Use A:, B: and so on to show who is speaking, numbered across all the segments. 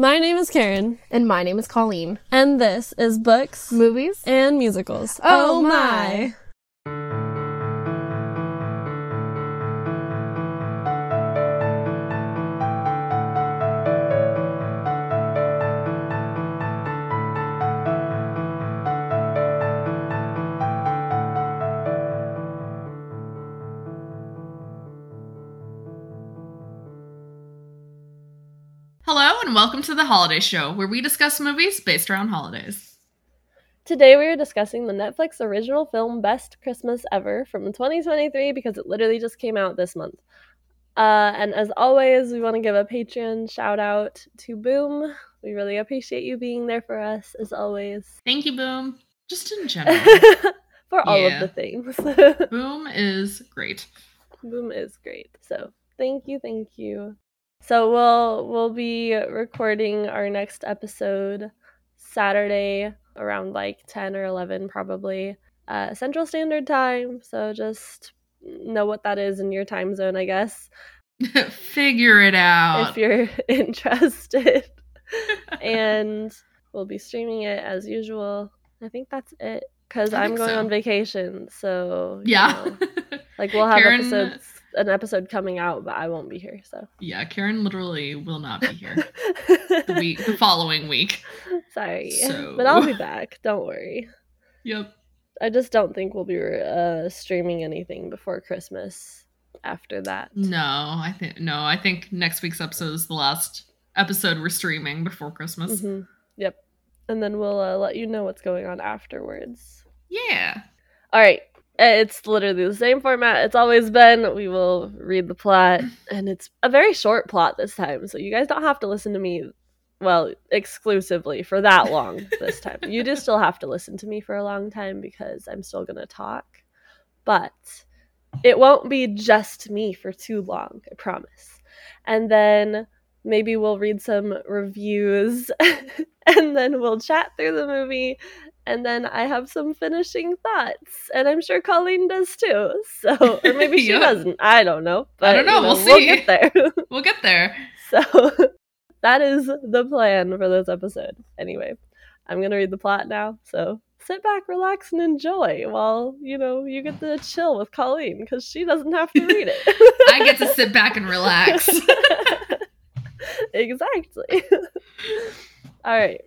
A: My name is Karen,
B: And my name is Colleen.
A: and this is Books
B: Movies?
A: and Musicals.
B: Oh, oh
C: my. And welcome to the Holiday Show, where we discuss movies based around holidays.
A: Today we are discussing the Netflix original film Best Christmas Ever from 2023 because it literally just came out this month. Uh, and as always, we want to give a Patreon shout out to Boom. We really appreciate you being there for us, as always,
C: Thank you, Boom. Just in general,
A: for all
C: Yeah.
A: of the things.
C: Boom is great.
A: Boom is great. So thank you, thank you. So we'll we'll be recording our next episode Saturday around like ten or eleven probably uh, Central Standard Time. So just know what that is in your time zone, I guess,
C: Figure it out.
A: if you're interested. and we'll be streaming it as usual. I think that's it because I'm going
C: so.
A: on vacation. So you
C: yeah.
A: know. Like we'll have
C: Karen-
A: episodes an episode coming out, but I won't be here, so
C: yeah, Karen literally will not be here the week the following week.
A: sorry.
C: So-
A: But I'll be back. Don't worry.
C: Yep.
A: I just don't think we'll be uh, streaming anything before Christmas after that.
C: No, I think no, I think next week's episode is the last episode we're streaming before Christmas.
A: hmm Yep. And then we'll uh, let you know what's going on afterwards.
C: Yeah.
A: All right. It's literally the same format it's always been. We will read the plot, and it's a very short plot this time, so you guys don't have to listen to me, well, exclusively for that long this time. You just still have to listen to me for a long time because I'm still going to talk, but it won't be just me for too long, I promise. And then maybe we'll read some reviews, and then we'll chat through the movie and then I have some finishing thoughts, and I'm sure Colleen does too. So, or maybe she doesn't. I don't know. But,
C: don't know,
A: you
C: we'll
A: We'll
C: see.
A: get there.
C: We'll get there.
A: so, that is the plan for this episode. Anyway, I'm gonna read the plot now. So sit back, relax, and enjoy while you know you get to chill with Colleen because she doesn't have to read it.
C: I get to sit back and relax.
A: exactly. All right.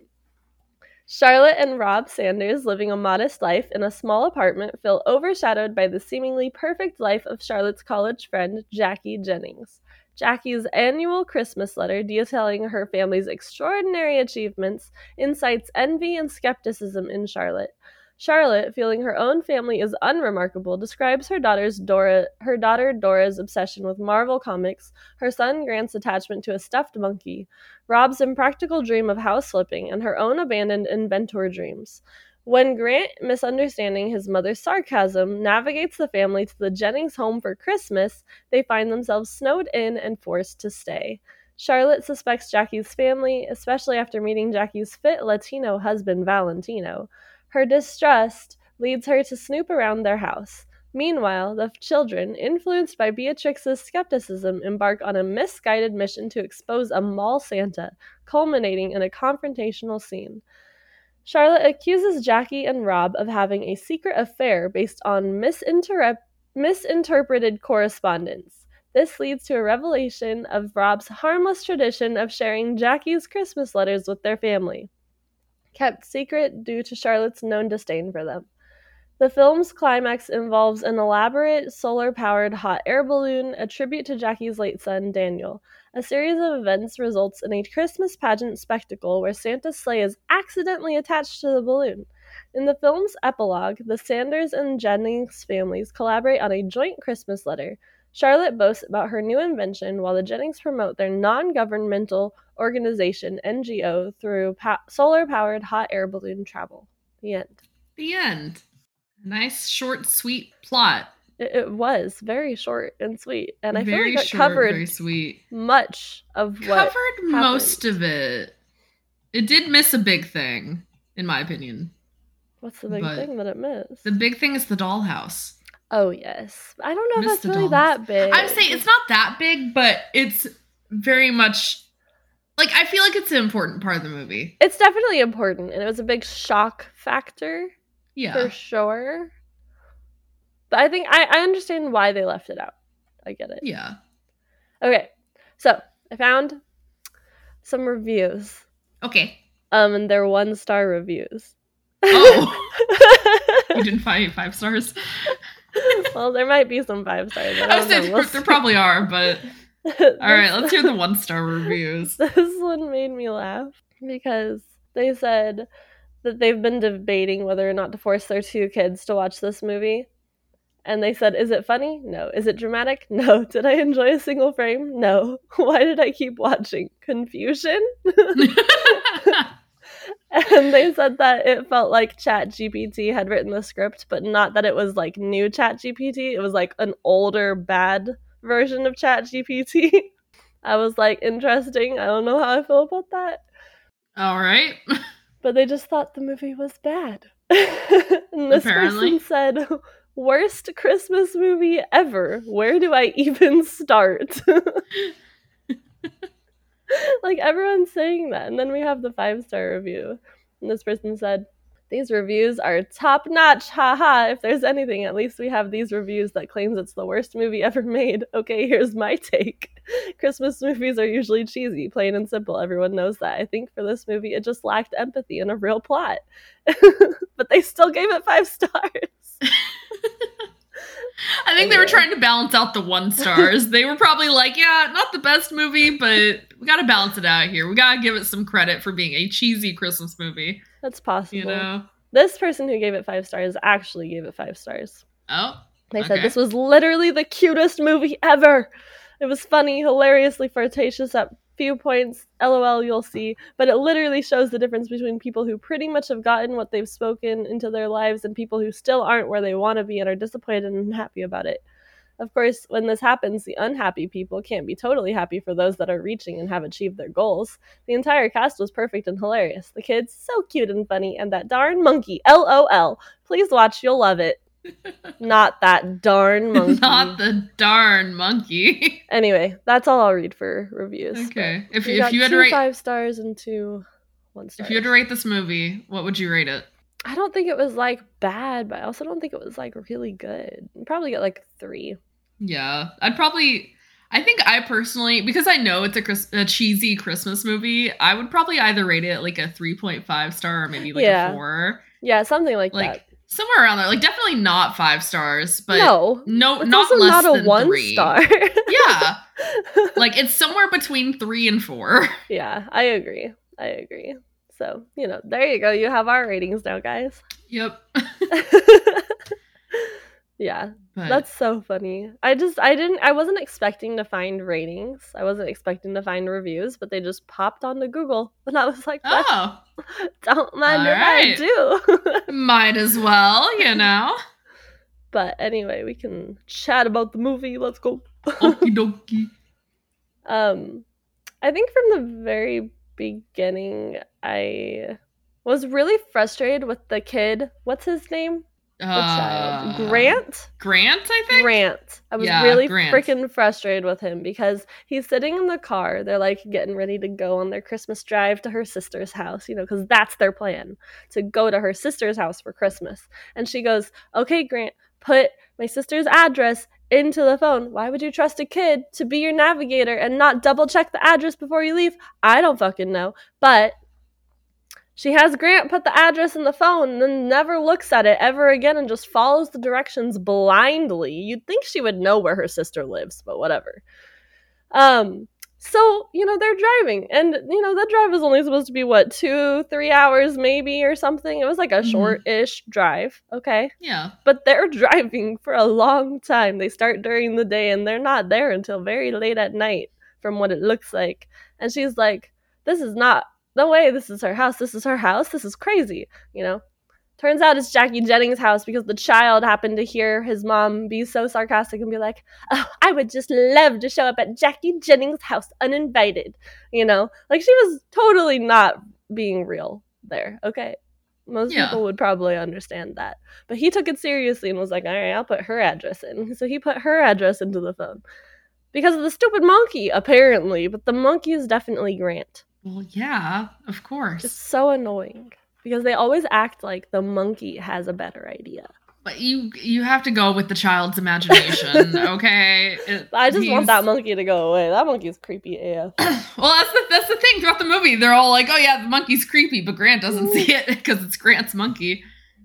A: Charlotte and Rob Sanders, living a modest life in a small apartment, feel overshadowed by the seemingly perfect life of Charlotte's college friend, Jackie Jennings. Jackie's annual Christmas letter detailing her family's extraordinary achievements incites envy and skepticism in Charlotte. Charlotte, feeling her own family is unremarkable, describes her daughter's Dora her daughter Dora's obsession with Marvel comics, her son Grant's attachment to a stuffed monkey, Rob's impractical dream of house flipping, and her own abandoned inventor dreams. When Grant, misunderstanding his mother's sarcasm, navigates the family to the Jennings home for Christmas, they find themselves snowed in and forced to stay. Charlotte suspects Jackie's family, especially after meeting Jackie's fit Latino husband, Valentino. Her distrust leads her to snoop around their house. Meanwhile, the children, influenced by Beatrix's skepticism, embark on a misguided mission to expose a mall Santa, culminating in a confrontational scene. Charlotte accuses Jackie and Rob of having a secret affair based on misinterpreted correspondence. This leads to a revelation of Rob's harmless tradition of sharing Jackie's Christmas letters with their family, kept secret due to Charlotte's known disdain for them. The film's climax involves an elaborate solar powered hot air balloon, a tribute to Jackie's late son, Daniel. A series of events results in a Christmas pageant spectacle where Santa's sleigh is accidentally attached to the balloon. In the film's epilogue, the Sanders and Jennings families collaborate on a joint Christmas letter. Charlotte boasts about her new invention while the Jennings promote their non governmental organization, NGO, through pa- solar powered hot air balloon travel. The end.
C: The end. Nice, short, sweet plot.
A: It, it was very short and sweet, and I
C: very
A: feel like it
C: short,
A: covered
C: very sweet.
A: much of what.
C: Covered most of it. It did miss a big thing, in my opinion.
A: What's the big
C: but
A: thing that it missed?
C: The big thing is the dollhouse.
A: Oh yes, I don't know if that's really
C: dolls.
A: that big.
C: I'm saying it's not that big, but it's very much Like I feel like it's an important part of the movie.
A: It's definitely important, and it was a big shock factor
C: Yeah.
A: for sure. But I think I, I understand why they left it out. I get it.
C: Yeah.
A: Okay, so I found some reviews,
C: Okay.
A: um, and they're one star reviews.
C: Oh. You didn't find five stars.
A: well, there might be some five stars. I
C: I
A: don't
C: was saying.
A: We'll
C: there probably are, but all right, let's hear the one star reviews.
A: This one made me laugh because they said that they've been debating whether or not to force their two kids to watch this movie. And they said, Is it funny? No. Is it dramatic? No. Did I enjoy a single frame? No. Why did I keep watching? Confusion? And they said that it felt like Chat GPT had written the script, but not that it was like new Chat GPT. It was like an older, bad version of Chat GPT. I was like, interesting. I don't know how I feel about that.
C: all right.
A: But they just thought the movie was bad. and this
C: Apparently.
A: person said, worst Christmas movie ever. Where do I even start? like everyone's saying that. And then we have the five star review. And this person said, These reviews are top notch. Haha. If there's anything, at least we have these reviews that claims it's the worst movie ever made. Okay, here's my take. Christmas movies are usually cheesy, plain and simple. Everyone knows that. I think for this movie, it just lacked empathy and a real plot. but they still gave it five stars.
C: I think they were trying to balance out the one stars. they were probably like, yeah, not the best movie, but we got to balance it out here. We got to give it some credit for being a cheesy Christmas movie,
A: That's possible.
C: you know?
A: This person who gave it five stars actually gave it five stars.
C: Oh,
A: They said
C: Okay.
A: this was literally the cutest movie ever. It was funny, hilariously flirtatious at few points. LOL, you'll see. But it literally shows the difference between people who pretty much have gotten what they've spoken into their lives and people who still aren't where they want to be and are disappointed and unhappy about it. Of course, when this happens, the unhappy people can't be totally happy for those that are reaching and have achieved their goals. The entire cast was perfect and hilarious. The kids, so cute and funny, and that darn monkey, LOL. Please watch, you'll love it. Not that darn monkey.
C: not the darn monkey.
A: Anyway, that's all I'll read for reviews.
C: okay. If, if
A: got
C: you had to rate
A: five stars and two one stars.
C: if you had to rate this movie, what would you rate it?
A: I don't think it was like bad, but I also don't think it was like really good. I'd probably get like three.
C: Yeah, I'd probably. I think I personally, because I know it's a, Chris, a cheesy Christmas movie, I would probably either rate it like a three point five star or maybe like
A: Yeah.
C: a four,
A: Yeah, something like,
C: like
A: that.
C: Somewhere around there. Like definitely not five stars, but
A: no,
C: no,
A: it's
C: not less
A: not a
C: than
A: one
C: three.
A: star.
C: Yeah, like it's somewhere between three and four.
A: yeah, I agree. I agree. So you know, there you go. You have our ratings now, guys.
C: Yep.
A: yeah,
C: But
A: That's so funny. I just I didn't I wasn't expecting to find ratings. I wasn't expecting to find reviews, but they just popped onto Google, and I was like,
C: oh,
A: don't mind if
C: Alright.
A: I do.
C: might as well, you know.
A: but anyway, we can chat about the movie. Let's go.
C: Okie dokie.
A: Um, I think from the very beginning, I was really frustrated with the kid. What's his name? The child.
C: Uh,
A: Grant.
C: Grant, I think.
A: Grant. I was
C: Yeah,
A: really freaking frustrated with him because he's sitting in the car. They're like getting ready to go on their Christmas drive to her sister's house, you know, because that's their plan to go to her sister's house for Christmas. And she goes, Okay, Grant, put my sister's address into the phone. Why would you trust a kid to be your navigator and not double check the address before you leave? I don't fucking know. But she has Grant put the address in the phone and then never looks at it ever again and just follows the directions blindly. You'd think she would know where her sister lives, but whatever. Um, so, you know, they're driving, and, you know, that drive was only supposed to be, what, two, three hours maybe or something? It was like a
C: Mhm.
A: short ish drive, okay?
C: Yeah.
A: But they're driving for a long time. They start during the day and they're not there until very late at night, from what it looks like. And she's like, This is not no way this is her house. This is her house. This is crazy, you know? Turns out it's Jackie Jennings' house because the child happened to hear his mom be so sarcastic and be like, Oh, I would just love to show up at Jackie Jennings' house uninvited. You know? Like she was totally not being real there, okay? Most
C: Yeah.
A: people would probably understand that. But he took it seriously and was like, all right, I'll put her address in. So he put her address into the phone. because of the stupid monkey, apparently. But the monkey is definitely Grant.
C: Well, yeah, of course.
A: It's so annoying because they always act like the monkey has a better idea.
C: But you you have to go with the child's imagination, okay? It-
A: I just want that monkey to go away. That monkey's creepy AF.
C: Well, that's the that's the thing throughout the movie. They're all like, "Oh yeah, the monkey's creepy," but Grant doesn't see it because it's Grant's monkey.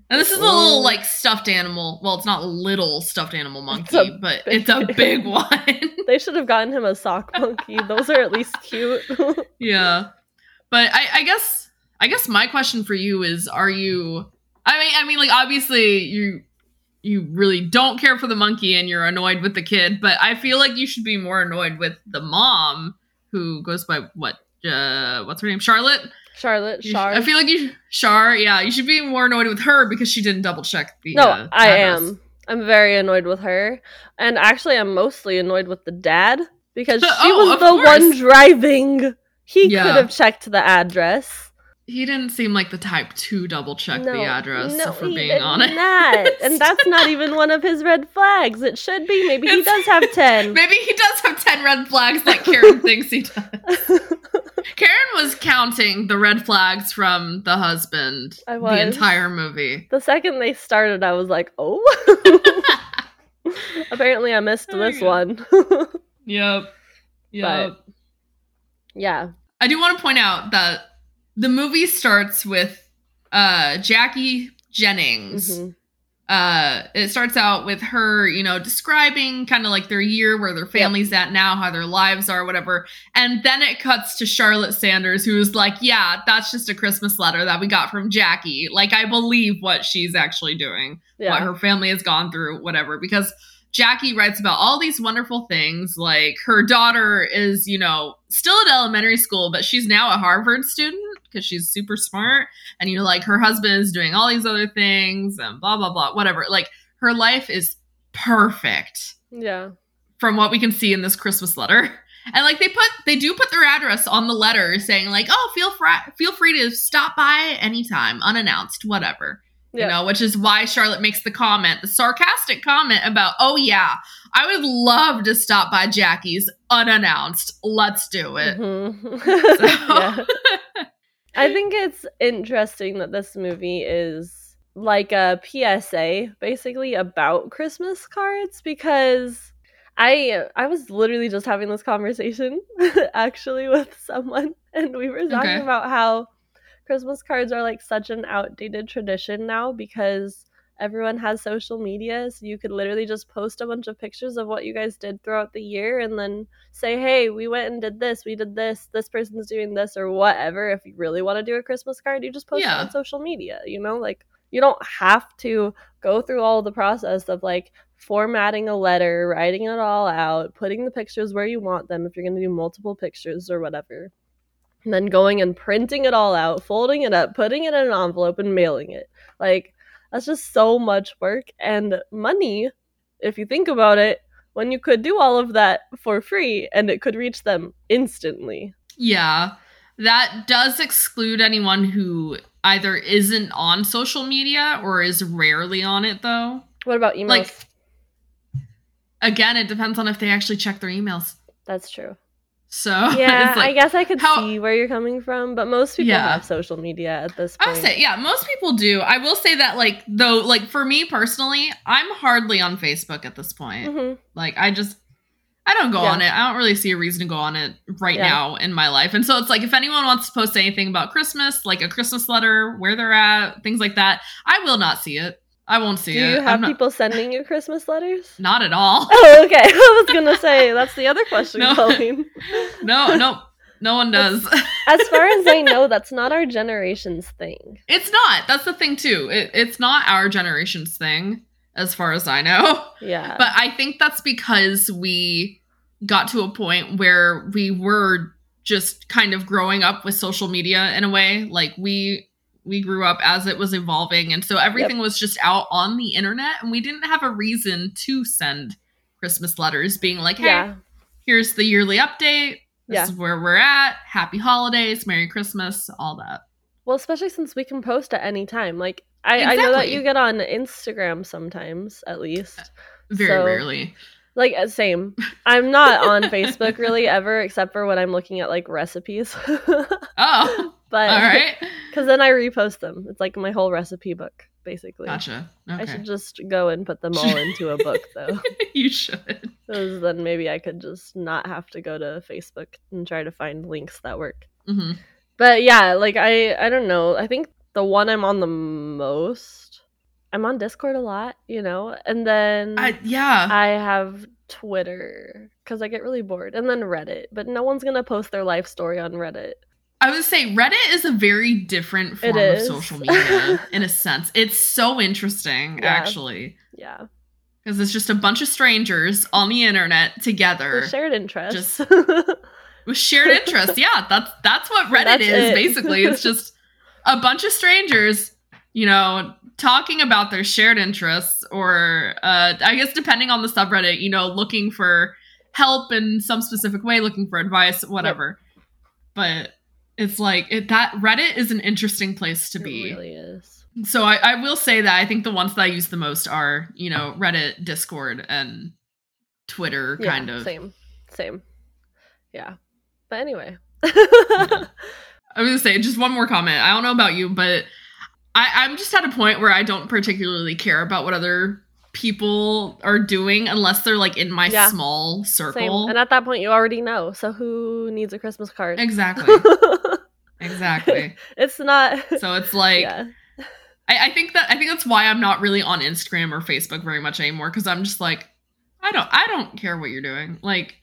C: And this is a little like stuffed animal. Well, it's not little stuffed animal monkey,
A: a
C: but
A: big-
C: it's a big one.
A: They should have gotten him a sock monkey. Those are at least cute.
C: yeah, but I, I guess I guess my question for you is: Are you? I mean, I mean, like obviously you you really don't care for the monkey and you're annoyed with the kid, but I feel like you should be more annoyed with the mom who goes by what? Uh, what's her name? Charlotte.
A: Charlotte,
C: sh- I feel like you, Char. Yeah, you should be more annoyed with her because she didn't double check the.
A: no,
C: uh,
A: I am. I'm very annoyed with her. And actually, I'm mostly annoyed with the dad because she
C: Oh,
A: was the one driving. He
C: Yeah.
A: could have checked the address.
C: He didn't seem like the type to double check
A: no,
C: the address.
A: no,
C: for
A: he
C: being honest,
A: not. And that's not even one of his red flags. It should be. Maybe he does have 10.
C: Maybe he does have ten red flags like Karen thinks he does. Karen was counting the red flags from the husband
A: I
C: the entire movie.
A: the second they started, I was like, oh. Apparently, I missed
C: There
A: this one.
C: Yep. Yep.
A: yeah.
C: I do want to point out that the movie starts with uh Jackie Jennings.
A: Mhm.
C: uh it starts out with her you know describing kind of like their year where their family's at now how their lives are whatever. And then it cuts to charlotte sanders who's like yeah that's just a christmas letter that we got from jackie. Like i believe what she's actually doing what her family has gone through whatever. Because jackie writes about all these wonderful things like her daughter is you know still at elementary school but she's now a harvard student because she's super smart. And you know like her husband is doing all these other things and blah blah blah whatever. Like her life is perfect
A: Yeah.
C: from what we can see in this christmas letter. And like they put they do put their address on the letter saying like oh feel free feel free to stop by anytime unannounced whatever
A: Yeah.
C: you know which is why charlotte makes the comment the sarcastic comment about oh yeah i would love to stop by jackie's unannounced let's do it
A: Mhm.
C: So-
A: I think it's interesting that this movie is like a PSA basically about Christmas cards because I I was literally just having this conversation actually with someone and we were talking
C: Okay.
A: about how Christmas cards are like such an outdated tradition now because everyone has social media so you could literally just post a bunch of pictures of what you guys did throughout the year and then say hey we went and did this we did this this person's doing this or whatever. If you really want to do a christmas card you just post
C: Yeah.
A: it on social media you know? Like you don't have to go through all the process of like formatting a letter writing it all out putting the pictures where you want them if you're going to do multiple pictures or whatever and then going and printing it all out folding it up putting it in an envelope and mailing it like that's just so much work and money if you think about it when you could do all of that for free and it could reach them instantly
C: Yeah. That does exclude anyone who either isn't on social media or is rarely on it though.
A: what about emails
C: Like again, it depends on if they actually check their emails.
A: that's true
C: So
A: yeah
C: like,
A: i guess i could
C: how-
A: see where you're coming from but most people
C: Yeah.
A: have social media at this point.
C: I
A: point
C: would say, yeah, most people do. I will say that, like, though, like for me personally, I'm hardly on Facebook at this point.
A: Mhm.
C: Like, I just, I don't go
A: Yeah.
C: on it. I don't really see a reason to go on it right
A: Yeah.
C: now in my life. And so it's like, if anyone wants to post anything about Christmas, like a Christmas letter, where they're at, things like that, I will not see it. I won't see
A: do
C: it.
A: you
C: I'm
A: have
C: not,
A: people sending you christmas letters
C: not at all.
A: oh okay i was gonna say that's the other question
C: No.
A: colleen
C: no, no, no one does.
A: as far as i know that's not our generation's thing
C: it's not. That's the thing too. It, it's not our generation's thing, as far as I know.
A: yeah
C: But I think that's because we got to a point where we were just kind of growing up with social media in a way. Like we we grew up as it was evolving and so everything was just out on the internet and we didn't have a reason to send Christmas letters being like, "Hey,
A: yeah
C: here's the yearly update. This
A: Yeah.
C: is where we're at. Happy holidays, Merry Christmas, all that."
A: Well, especially since we can post at any time. Like I, I know that you get on Instagram sometimes, at least.
C: Very
A: So-
C: rarely.
A: Like uh, same. I'm not on Facebook really ever, except for when I'm looking at like recipes.
C: Oh,
A: but
C: all right.
A: because then I repost them. It's like my whole recipe book, basically.
C: Gotcha.
A: I should just go and put them all into a book though.
C: you should.
A: Because then maybe I could just not have to go to Facebook and try to find links that work.
C: hmm
A: But yeah, like I I don't know. I think the one I'm on the most I'm on Discord a lot, you know. And then
C: I, yeah.
A: I have Twitter cuz I get really bored and then Reddit, but no one's going to post their life story on Reddit.
C: I would say Reddit is a very different form of social media in a sense. It's so interesting,
A: Yeah.
C: actually,
A: Yeah.
C: because it's just a bunch of strangers on the internet together
A: The shared interests.
C: with shared interests. Yeah, that's that's what Reddit
A: That's
C: is
A: it.
C: basically. It's just a bunch of strangers, you know, talking about their shared interests, or uh, I guess depending on the subreddit, you know, looking for help in some specific way, looking for advice, whatever. But it's like it, that Reddit is an interesting place to
A: it
C: be.
A: really is.
C: So I, I will say that I think the ones that I use the most are, you know, Reddit, Discord, and Twitter,
A: Yeah,
C: kind of.
A: Same. Same. Yeah. But anyway. Mm-hmm.
C: I was gonna say just one more comment. I don't know about you, but I, I'm just at a point where I don't particularly care about what other people are doing unless they're like in my
A: Yeah.
C: small
A: Same.
C: circle.
A: And at that point you already know. So who needs a Christmas card?
C: exactly. exactly.
A: it's not
C: So it's like
A: yeah.
C: I, I think that I think that's why I'm not really on Instagram or Facebook very much anymore because I'm just like I don't I don't care what you're doing. Like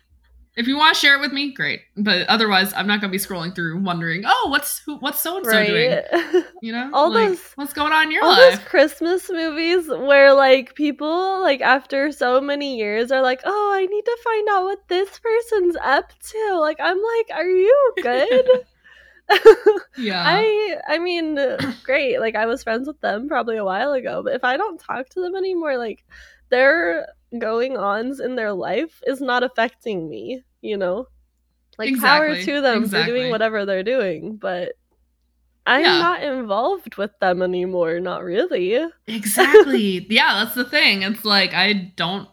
C: if you want to share it with me, great. But otherwise, I'm not gonna be scrolling through wondering, oh, what's who, what's so and so doing? You know,
A: All
C: like,
A: those-
C: what's going on in your
A: All
C: life?
A: those Christmas movies where like people like after so many years are like, "Oh, I need to find out what this person's up to." Like I'm like, "Are you good?"
C: Yeah.
A: I I mean, great. Like I was friends with them probably a while ago, but if I don't talk to them anymore, like their going ons in their life is not affecting me, you know? Like power to them for doing whatever they're doing, but I'm
C: Yeah.
A: not involved with them anymore, not really.
C: exactly. yeah, that's the thing. It's like I don't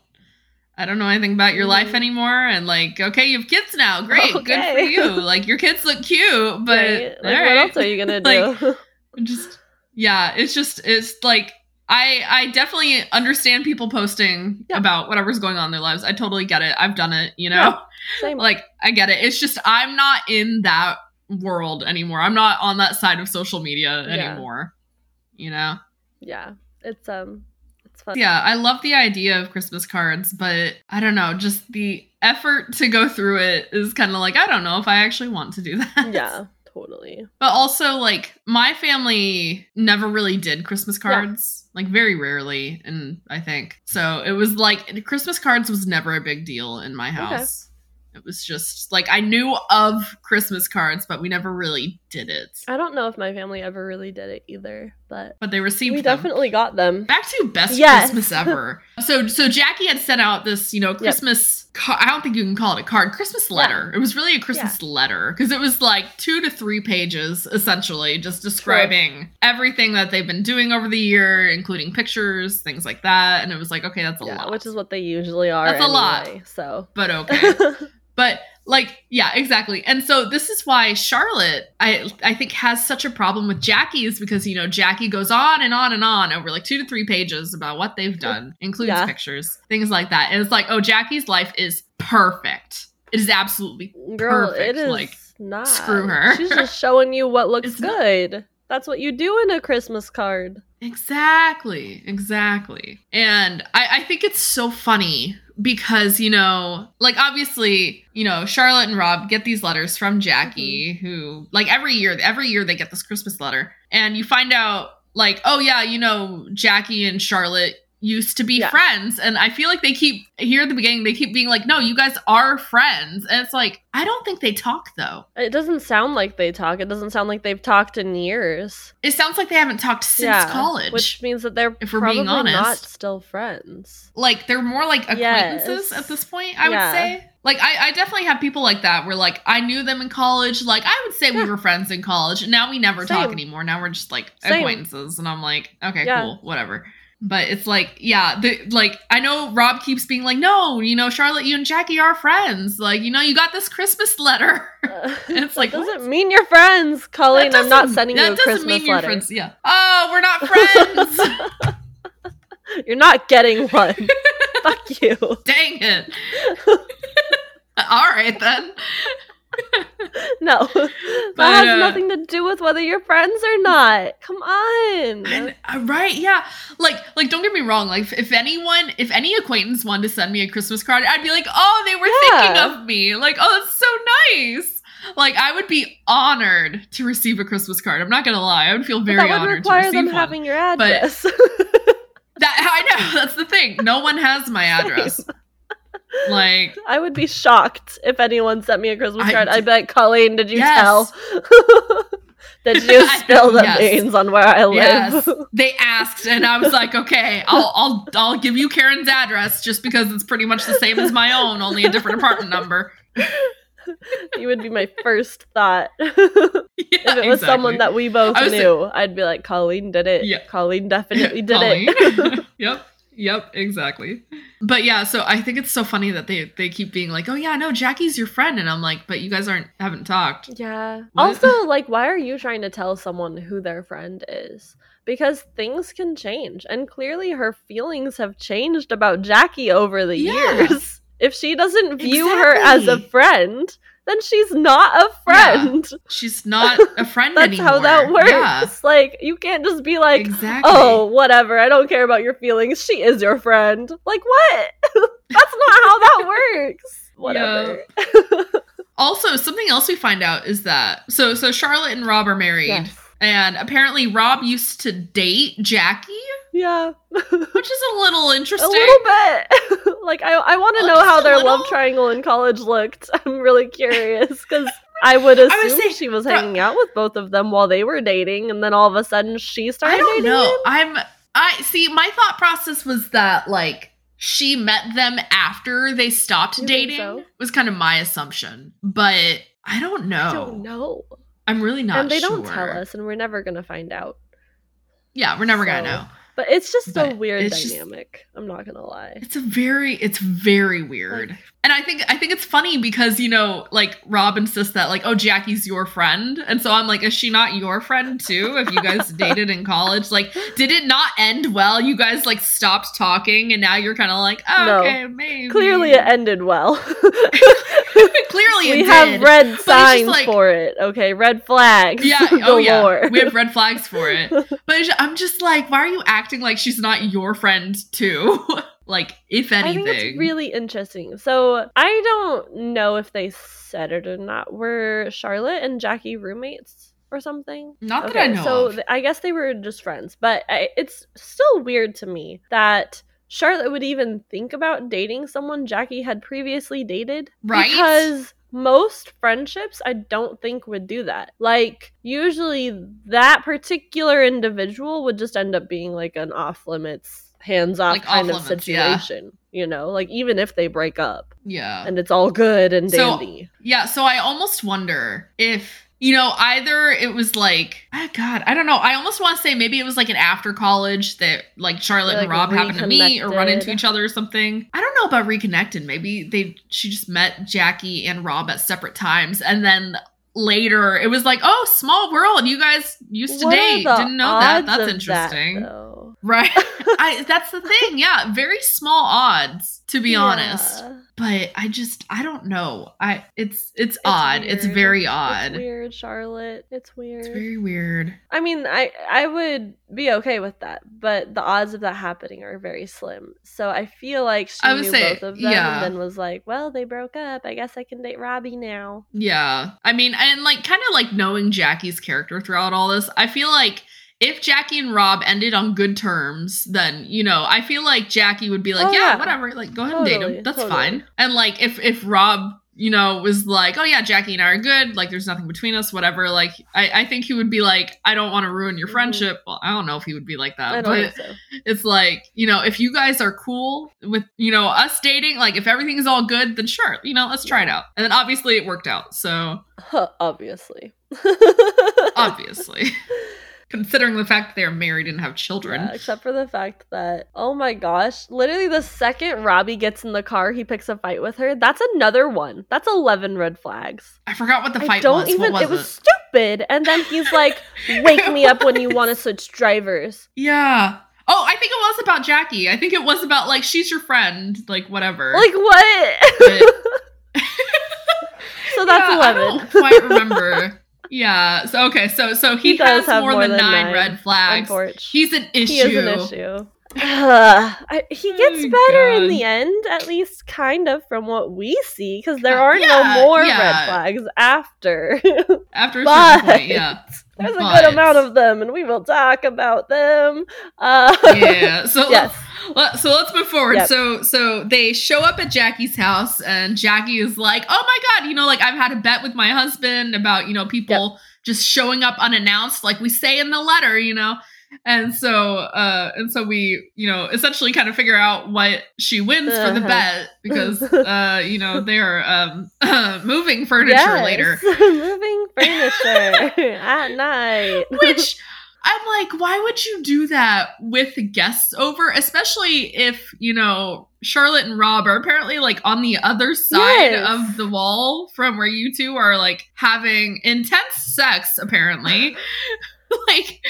C: I don't know anything about your life
A: Mhm.
C: anymore and like okay, you have kids now. Great. Good for you. Like your kids look cute, but
A: Right? Like
C: all
A: what
C: right.
A: else are you gonna do?
C: Like, just yeah, it's just it's like I I definitely understand people posting
A: Yeah.
C: about whatever's going on in their lives. I totally get it. I've done it, you know.
A: Yeah. Same.
C: Like I get it. It's just I'm not in that world anymore. I'm not on that side of social media
A: Yeah.
C: anymore. You know?
A: yeah. It's um fun.
C: Yeah, I love the idea of Christmas cards, but I don't know, just the effort to go through it is kind of like I don't know if I actually want to do that.
A: Yeah, totally.
C: But also like my family never really did Christmas
A: Yeah.
C: cards, like very rarely and I think. So it was like Christmas cards was never a big deal in my house. It was just like I knew of Christmas cards, but we never really did it.
A: I don't know if my family ever really did it either, but
C: But they received
A: we
C: them.
A: definitely got them.
C: Back to best
A: Yes.
C: Christmas ever. So so Jackie had sent out this, you know, Christmas ca- I don't think you can call it a card, Christmas letter. It was really a Christmas letter because it was like 2 to 3 pages essentially just describing everything that they've been doing over the year, including pictures, things like that, and it was like, okay, that's a
A: yeah,
C: lot.
A: which is what they usually are.
C: That's a lot.
A: So
C: but okay. But like, yeah, exactly. And so this is why Charlotte, I I think, has such a problem with Jackie is because you know Jackie goes on and on and on over like two to three pages about what they've done, includes
A: Yeah.
C: pictures, things like that. And it's like, oh, Jackie's life is perfect. It is absolutely
A: girl,
C: perfect,
A: it is
C: like,
A: not.
C: screw her.
A: She's just showing you what looks
C: It's not-
A: good. That's what you do in a Christmas card.
C: Exactly, exactly. And I, I think it's so funny because, you know, like obviously, you know, Charlotte and Rob get these letters from Jackie,
A: Mm-hmm.
C: who, like, every year, every year they get this Christmas letter. And you find out, like, oh, yeah, you know, Jackie and Charlotte used to be
A: Yeah.
C: friends. And I feel like they keep, here at the beginning, they keep being like, no, you guys are friends. And it's like, I don't think they talk, though.
A: It doesn't sound like they talk. It doesn't sound like they've talked in years.
C: It sounds like they haven't talked since
A: yeah,
C: college.
A: which means that they're
C: if we're
A: probably
C: being honest.
A: not still friends.
C: like they're more like acquaintances
A: Yes.
C: at this point i
A: Yeah.
C: would say like I, I definitely have people like that where like i knew them in college like i would say we were friends in college now we never talk anymore now we're just like
A: Same.
C: acquaintances and i'm like okay
A: Yeah.
C: cool whatever But it's like, yeah, the like I know Rob keeps being like, no, you know, Charlotte, you and Jackie are friends. Like, you know, you got this Christmas letter.
A: Uh,
C: It's like,
A: doesn't mean you're friends, Colleen. I'm not sending you a
C: doesn't
A: Christmas
C: mean you're
A: letter.
C: friends. Yeah. Oh, we're not friends.
A: You're not getting one. Fuck you.
C: Dang it. All right then.
A: No, that has
C: uh,
A: nothing to do with whether you're friends or not. Come on.
C: And, uh, right? Yeah. Like, like, don't get me wrong. Like, if, anyone, if any acquaintance wanted to send me a Christmas card, I'd be like, oh, they were thinking of me. Like, oh, that's so nice. Like, I would be honored to receive a Christmas card. I'm not gonna lie. I would feel
A: But
C: very
A: that would
C: honored to receive
A: them
C: one.
A: having your
C: But-
A: address.
C: That I know. That's the thing. No one has my address. Like,
A: I would be shocked if anyone sent me a Christmas
C: I-
A: card. I bet Colleen, did you
C: Yes.
A: tell? did you spill the
C: Yes.
A: beans on where I live?
C: Yes, they asked, and I was like, okay, I'll I'll I'll give you Karen's address just because it's pretty much the same as my own, only a different apartment number.
A: you would be my first thought.
C: Yeah,
A: if it was someone that we both knew, I'd be like, Colleen did it.
C: Yeah.
A: Colleen definitely did
C: Colleen.
A: it.
C: yep. Yep, exactly. But yeah, so I think it's so funny that they they keep being like, "Oh yeah, no, Jackie's your friend," and I'm like, "But you guys aren't haven't talked."
A: yeah.
C: What?
A: Also, like, why are you trying to tell someone who their friend is? Because things can change, and clearly her feelings have changed about Jackie over the
C: Yeah.
A: years. If she doesn't view her as a friend, then she's not a
C: Yeah.
A: friend.
C: She's not a friend
A: That's
C: anymore.
A: how that works.
C: Yeah,
A: Like, you can't just be like,
C: exactly.
A: oh, whatever, I don't care about your feelings. She is your friend. Like, what? That's not how that works. Whatever.
C: Also, something else we find out is that so so Charlotte and Rob are married,
A: Yes.
C: and apparently Rob used to date Jackie,
A: Yeah.
C: which is a little interesting.
A: A little bit. like, I, I want to know how their
C: little?
A: love triangle in college looked. I'm really curious because I would
C: would
A: assume
C: say,
A: she was hanging out with both of them while they were dating, and then all of a sudden she started
C: I don't
A: dating
C: know.
A: him.
C: I'm I see. My thought process was that like she met them after they stopped
A: You
C: dating.
A: so?
C: Was kind of my assumption, but I don't know.
A: I don't know.
C: I'm really not.
A: and they don't tell us, and we're never going to find out.
C: Yeah, we're never gonna know.
A: But it's just a weird
C: it's just-
A: dynamic. I'm not going to lie.
C: It's a very, it's very weird. and I think, I think it's funny because you know, like Rob insists that like, oh, Jackie's your friend, and so I'm like, is she not your friend too? If you guys dated in college, like, did it not end well? You guys like stopped talking, and now you're kind of like, oh,
A: No.
C: okay, maybe.
A: Clearly, it ended well.
C: Clearly,
A: we have
C: did.
A: red signs
C: like-
A: for it. Okay, red flags.
C: Yeah. Oh yeah. We have red flags for it. But I'm just like, why are you acting like she's not your friend too? like, if
A: I
C: anything.
A: think it's really interesting. So I don't know if they said it or not. Were Charlotte and Jackie roommates or something?
C: Not that I know
A: So th- I guess they were just friends, but I, it's still weird to me that Charlotte would even think about dating someone Jackie had previously dated,
C: Right?
A: Because most friendships I don't think would do that. Like usually that particular individual would just end up being like an off limits, hands off
C: Like
A: kind of
C: off-limits, yeah.
A: situation. You know, like even if they break up
C: yeah.
A: and it's all good and
C: So-
A: dandy.
C: Yeah, so I almost wonder if you know either it was like oh god I don't know. I almost want to say maybe it was like an after college that like Charlotte
A: Like
C: and Rob happened to meet or run into each other or something. I don't know about reconnected. Maybe they she just met Jackie and Rob at separate times and then later it was like oh small world. You guys used to
A: What
C: date. didn't know that. that's interesting.
A: though?
C: right? I that's the thing. Yeah very small odds to be honest but I just I don't know. I it's it's,
A: It's
C: odd. It's
A: weird.
C: very
A: It's
C: odd.
A: weird, Charlotte. It's weird.
C: It's very weird.
A: I mean, I I would be okay with that, but the odds of that happening are very slim. So I feel like she
C: I would
A: knew
C: say,
A: both of them
C: yeah.
A: and then was like, "Well, they broke up. I guess I can date Robbie now."
C: Yeah. I mean, and like kind of like knowing Jackie's character throughout all this, I feel like if Jackie and Rob ended on good terms, then you know, I feel like Jackie would be like,
A: Oh,
C: yeah,
A: yeah.
C: whatever, like go ahead and date him. That's
A: totally.
C: fine. And like if if Rob, you know, was like, oh yeah, Jackie and I are good, like there's nothing between us, whatever. Like I, I think he would be like, I don't want to ruin your
A: Mhm.
C: friendship. Well, I don't know if he would be like that,
A: I don't
C: but
A: think so.
C: it's like you know if you guys are cool with you know us dating like if everything is all good then sure you know let's try it out and then obviously it worked out so
A: Huh, obviously.
C: obviously considering the fact that they are married and have children.
A: Yeah, except for the fact that, oh my gosh, literally the second Robbie gets in the car, he picks a fight with her. That's another one. That's 11 red flags.
C: I forgot what the fight
A: I don't
C: was.
A: even,
C: was
A: it was stupid. And then he's like, wake me up when you want to switch drivers.
C: Yeah. Oh, I think it was about Jackie. I think it was about like she's your friend, like whatever.
A: Like, what?
C: But-
A: so that's
C: Yeah,
A: 11.
C: I don't quite remember. yeah. So okay. So so he,
A: He
C: has more,
A: more
C: than,
A: than
C: nine,
A: nine,
C: red flags. He's an issue.
A: He is an issue. I, he gets
C: Oh,
A: better in the end, at least kind of from what we see, because there
C: Uh,
A: are
C: yeah,
A: no more
C: yeah.
A: red flags after.
C: After a
A: But-
C: certain point, yeah.
A: There's a
C: But-
A: good amount of them, and we will talk about them. Uh,
C: yeah. So
A: yes.
C: let, so let's move forward.
A: Yep.
C: So so they show up at Jackie's house, and Jackie is like, "Oh my god, you know, like I've had a bet with my husband about you know people just showing up unannounced, like we say in the letter, you know." And so uh and so we, you know, essentially kind of figure out what she wins for the
A: Uh-huh.
C: bet because uh you know, they're um moving furniture
A: Yes.
C: later.
A: Moving furniture at night.
C: Which I'm like, why would you do that with guests over? Especially if, you know, Charlotte and Rob are apparently like on the other side
A: Yes.
C: of the wall from where you two are like having intense sex, apparently. like,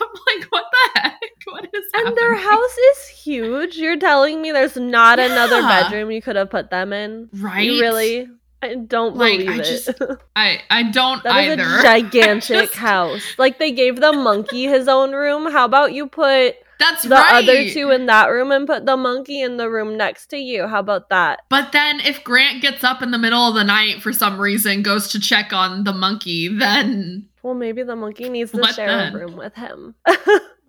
C: I'm like, what the heck? What is
A: and their house is huge. You're telling me there's not another bedroom you could have put them in?
C: Right?
A: You really? I don't
C: Like,
A: believe
C: I
A: it.
C: just- I, I don't
A: That is
C: either.
A: a gigantic
C: Just-
A: house. Like they gave the monkey his own room. How about you put
C: That's
A: the
C: right.
A: other two in that room and put the monkey in the room next to you? How about that?
C: But then if Grant gets up in the middle of the night for some reason, goes to check on the monkey, then
A: Well, maybe the monkey needs to share
C: then?
A: a room with him.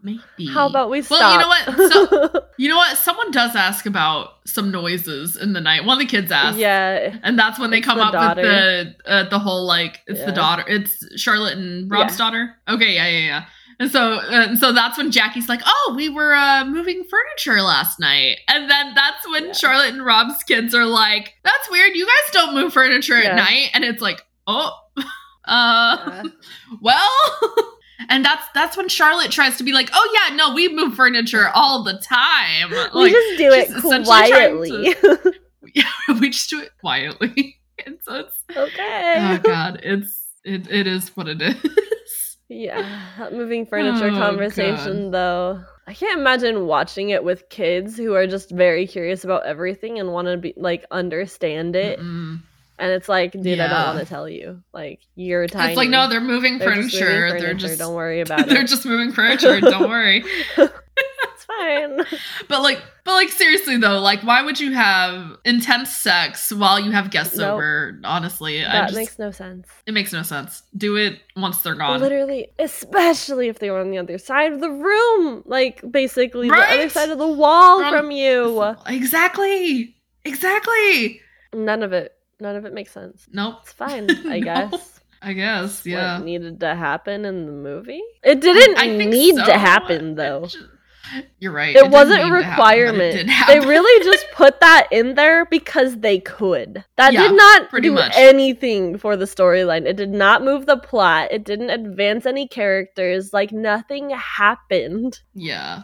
C: maybe.
A: How about we stop?
C: Well, you know what? So, You know what? Someone does ask about some noises in the night. One of the kids asked.
A: yeah,
C: And that's when they come
A: the
C: up
A: daughter.
C: with the uh, the whole like it's
A: Yeah.
C: the daughter. It's Charlotte and Rob's
A: Yeah.
C: daughter. Okay, yeah, yeah, yeah. And so and so that's when Jackie's like, "Oh, we were uh, moving furniture last night." And then that's when
A: Yeah.
C: Charlotte and Rob's kids are like, "That's weird. You guys don't move furniture
A: Yeah.
C: at night." And it's like, "Oh, uh,
A: Yeah.
C: well." And that's that's when Charlotte tries to be like, "Oh yeah, no, we move furniture all the time."
A: we
C: Like,
A: just do it
C: she's essentially trying
A: quietly.
C: we just do it quietly. And so it's
A: okay.
C: oh god, it's it, it is what it is.
A: Yeah, moving furniture
C: Oh,
A: conversation though. I can't imagine watching it with kids who are just very curious about everything and want to be like understand it.
C: Mm-mm.
A: And it's like, dude, I don't want to tell you. Like, you're tiny.
C: It's like no, they're moving
A: They're
C: furniture.
A: moving
C: They're just
A: don't worry about it.
C: they're just moving furniture. don't worry.
A: Fine.
C: But like, but like seriously though, like why would you have intense sex while you have guests
A: Nope.
C: over? Honestly, I
A: That
C: just,
A: makes no sense.
C: it makes no sense. Do it once they're gone.
A: Literally, especially if they were on the other side of the room, like basically the other side of the wall
C: From-
A: from you.
C: Exactly. Exactly.
A: None of it. None of it makes sense.
C: Nope.
A: It's fine, I
C: No.
A: guess.
C: I guess. Yeah.
A: what needed to happen in the movie. It didn't
C: I think
A: need
C: so.
A: to happen though.
C: ju- You're right.
A: It,
C: didn't
A: wasn't a
C: to happen, it
A: requirement. They really just put that in there because they could. That
C: Yeah,
A: did not do
C: much.
A: anything for the storyline. It did not move the plot. It didn't advance any characters. Like nothing happened.
C: Yeah.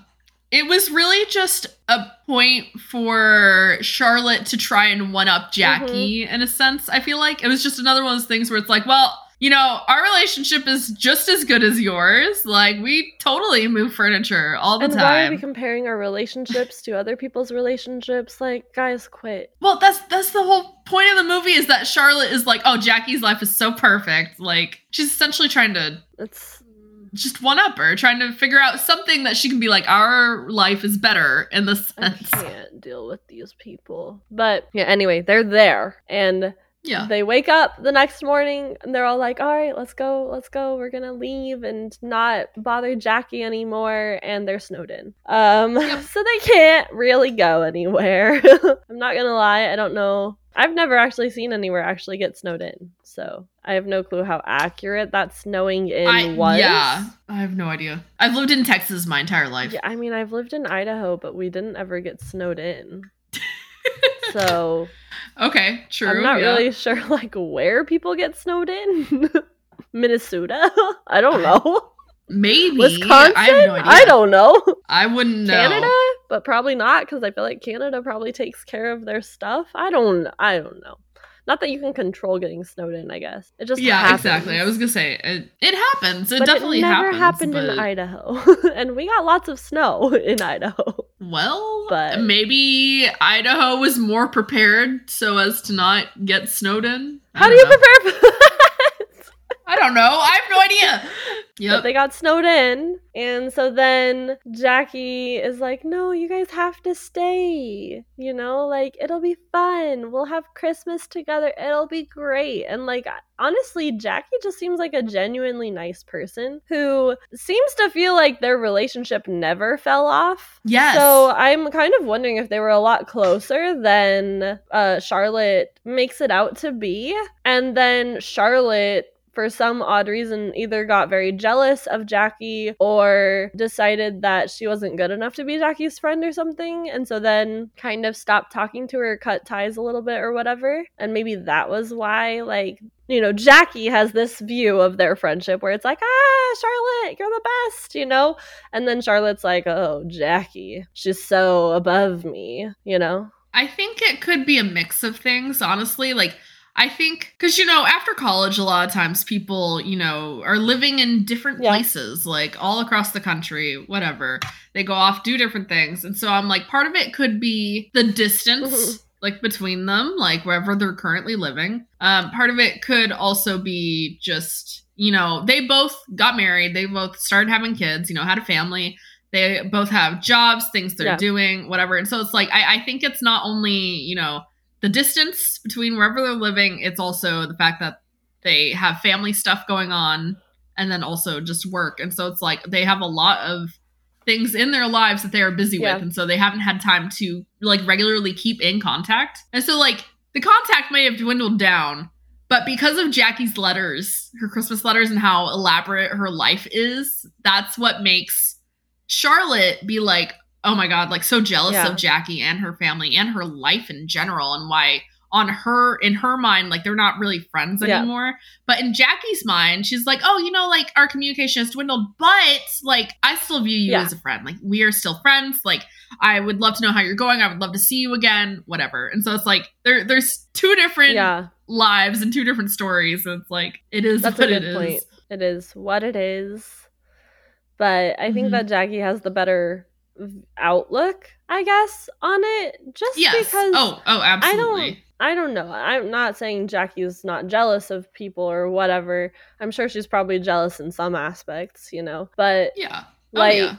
C: It was really just a point for Charlotte to try and one up Jackie
A: Mm-hmm.
C: in a sense. I feel like it was just another one of those things where it's like, well, you know, our relationship is just as good as yours. Like, we totally move furniture all the time.
A: and why are we comparing our relationships to other people's relationships? Like, guys, quit.
C: well, that's that's the whole point of the movie is that Charlotte is like, oh, Jackie's life is so perfect. Like, she's essentially trying to
A: It's
C: just one up her, trying to figure out something that she can be like, our life is better in the sense.
A: I can't deal with these people. But yeah, anyway, they're there and
C: Yeah.
A: they wake up the next morning and they're all like, "All right, let's go. Let's go. We're going to leave and not bother Jackie anymore." And they're snowed in. Um
C: Yep.
A: so they can't really go anywhere. I'm not going to lie, I don't know. I've never actually seen anywhere actually get snowed in. So, I have no clue how accurate that snowing in
C: I,
A: was.
C: Yeah, I have no idea. I've lived in Texas my entire life.
A: Yeah, I mean, I've lived in Idaho, but we didn't ever get snowed in. so
C: Okay, true.
A: I'm not
C: yeah.
A: really sure like where people get snowed in. Minnesota? I don't know.
C: Maybe
A: Wisconsin?
C: I have no idea.
A: I don't know.
C: I wouldn't know.
A: Canada, but probably not because I feel like Canada probably takes care of their stuff. I don't. I don't know. Not that you can control getting snowed in. I guess it just
C: Yeah,
A: happens.
C: exactly. I was gonna say it. It happens. It
A: but
C: definitely
A: it never
C: happens,
A: happened
C: but-
A: in Idaho, and we got lots of snow in Idaho.
C: Well,
A: But-
C: maybe Idaho was more prepared so as to not get snowed in. I
A: How do you
C: know.
A: prepare for that?
C: I don't know. I have no idea.
A: But they got snowed in, and so then Jackie is like, "No, you guys have to stay. You know, like it'll be fun. We'll have Christmas together. It'll be great." And like honestly, Jackie just seems like a genuinely nice person who seems to feel like their relationship never fell off.
C: Yes.
A: So I'm kind of wondering if they were a lot closer than uh, Charlotte makes it out to be. And then Charlotte, for some odd reason, either got very jealous of Jackie or decided that she wasn't good enough to be Jackie's friend or something. And so then kind of stopped talking to her, cut ties a little bit or whatever. And maybe that was why, like, you know, Jackie has this view of their friendship where it's like, ah, Charlotte, you're the best, you know? And then Charlotte's like, oh, Jackie, she's so above me, you know?
C: I think it could be a mix of things, honestly. Like, I think, because, you know, after college, a lot of times people, you know, are living in different
A: Yeah.
C: places, like all across the country, whatever. They go off, do different things. And so I'm like, part of it could be the distance.
A: Mhm.
C: Like between them, like wherever they're currently living. Um, part of it could also be just, you know, they both got married, they both started having kids, you know, had a family they both have jobs things they're
A: Yeah.
C: doing whatever and so it's like I, I think it's not only you know the distance between wherever they're living it's also the fact that they have family stuff going on and then also just work. And so it's like they have a lot of things in their lives that they are busy
A: Yeah.
C: with and so they haven't had time to like regularly keep in contact. And so like the contact may have dwindled down but because of Jackie's letters, her Christmas letters, and how elaborate her life is, that's what makes Charlotte be like, oh my God, like so jealous
A: Yeah.
C: of Jackie and her family and her life in general, and why on her, in her mind, like they're not really friends
A: Yeah.
C: anymore. But in Jackie's mind, she's like, oh, you know, like our communication has dwindled, but like I still view you
A: Yeah.
C: as a friend. Like we are still friends. Like I would love to know how you're going. I would love to see you again, whatever. And so it's like there, there's two different
A: Yeah,
C: lives and two different stories. So it's like it is
A: that's
C: what
A: a
C: it
A: good
C: is.
A: point. It is what it is. But I think
C: Mhm.
A: that Jackie has the better outlook, I guess, on it. Just
C: Yes.
A: because
C: oh, oh, absolutely.
A: I don't I don't know. I'm not saying Jackie's not jealous of people or whatever. I'm sure she's probably jealous in some aspects, you know. But
C: yeah. Oh,
A: like
C: yeah.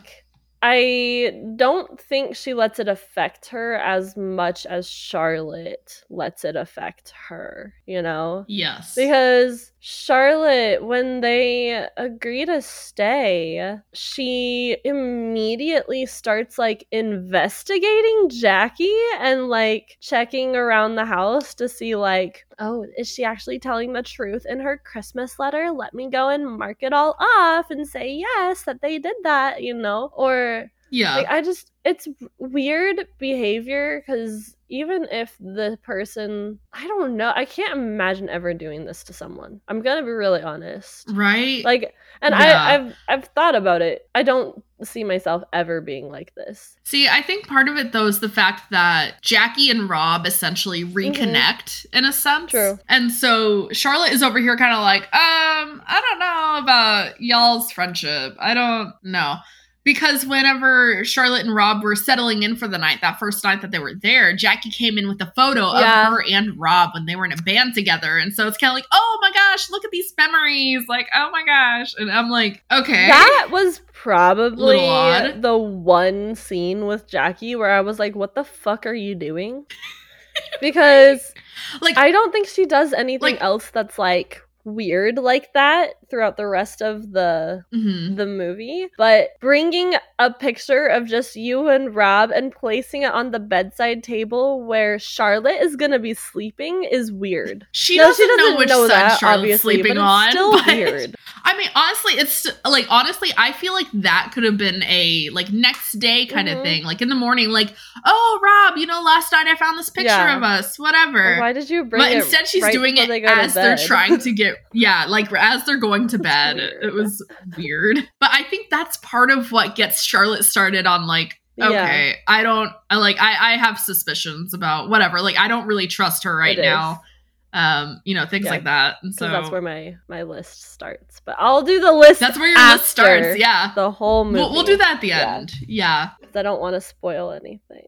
A: I don't think she lets it affect her as much as Charlotte lets it affect her, you know?
C: Yes.
A: Because Charlotte, when they agree to stay, she immediately starts like investigating Jackie and like checking around the house to see, like, oh, is she actually telling the truth in her Christmas letter? Let me go and mark it all off and say yes that they did that, you know? Or
C: yeah.
A: like I just it's weird behavior because even if the person I don't know, I can't imagine ever doing this to someone. I'm gonna be really honest.
C: right.
A: Like and
C: Yeah.
A: I, I've I've thought about it. I don't see myself ever being like this.
C: See, I think part of it though is the fact that Jackie and Rob essentially reconnect in a sense.
A: Mm-hmm. True.
C: And so Charlotte is over here kind of like, um, I don't know about y'all's friendship. I don't know. Because whenever Charlotte and Rob were settling in for the night, that first night that they were there, Jackie came in with a photo
A: Yeah.
C: of her and Rob when they were in a band together. And so it's kind of like, oh my gosh, look at these memories. Like, oh my gosh. And I'm like, okay.
A: That was probably the one scene with Jackie where I was like, what the fuck are you doing? Because
C: like,
A: I don't think she does anything
C: Like-
A: else that's like weird like that throughout the rest of the
C: mhm.
A: the movie, but bringing a picture of just you and Rob and placing it on the bedside table where Charlotte is gonna be sleeping is weird.
C: she,
A: No,
C: doesn't know which side Charlotte's
A: obviously,
C: sleeping
A: but it's
C: on.
A: still
C: but-
A: weird.
C: I mean, honestly, it's like honestly, I feel like that could have been a like next day kind
A: Mhm.
C: of thing. Like in the morning, like, oh Rob, you know, last night I found this picture
A: Yeah.
C: of us, whatever.
A: Why did you bring it?
C: But instead, she's
A: right
C: doing it as they're trying to get, yeah, like as they're going going to bed. It was weird. But I think that's part of what gets Charlotte started on like
A: Yeah.
C: okay, I don't I like I I have suspicions about whatever. Like I don't really trust her right now. Um, you know, things
A: Yeah.
C: like that. And so
A: that's where my my list starts. But I'll do the list.
C: that's where your list starts. Yeah.
A: The whole movie.
C: We'll, we'll do that at the end.
A: Yeah.
C: end. Yeah.
A: I don't want to spoil anything.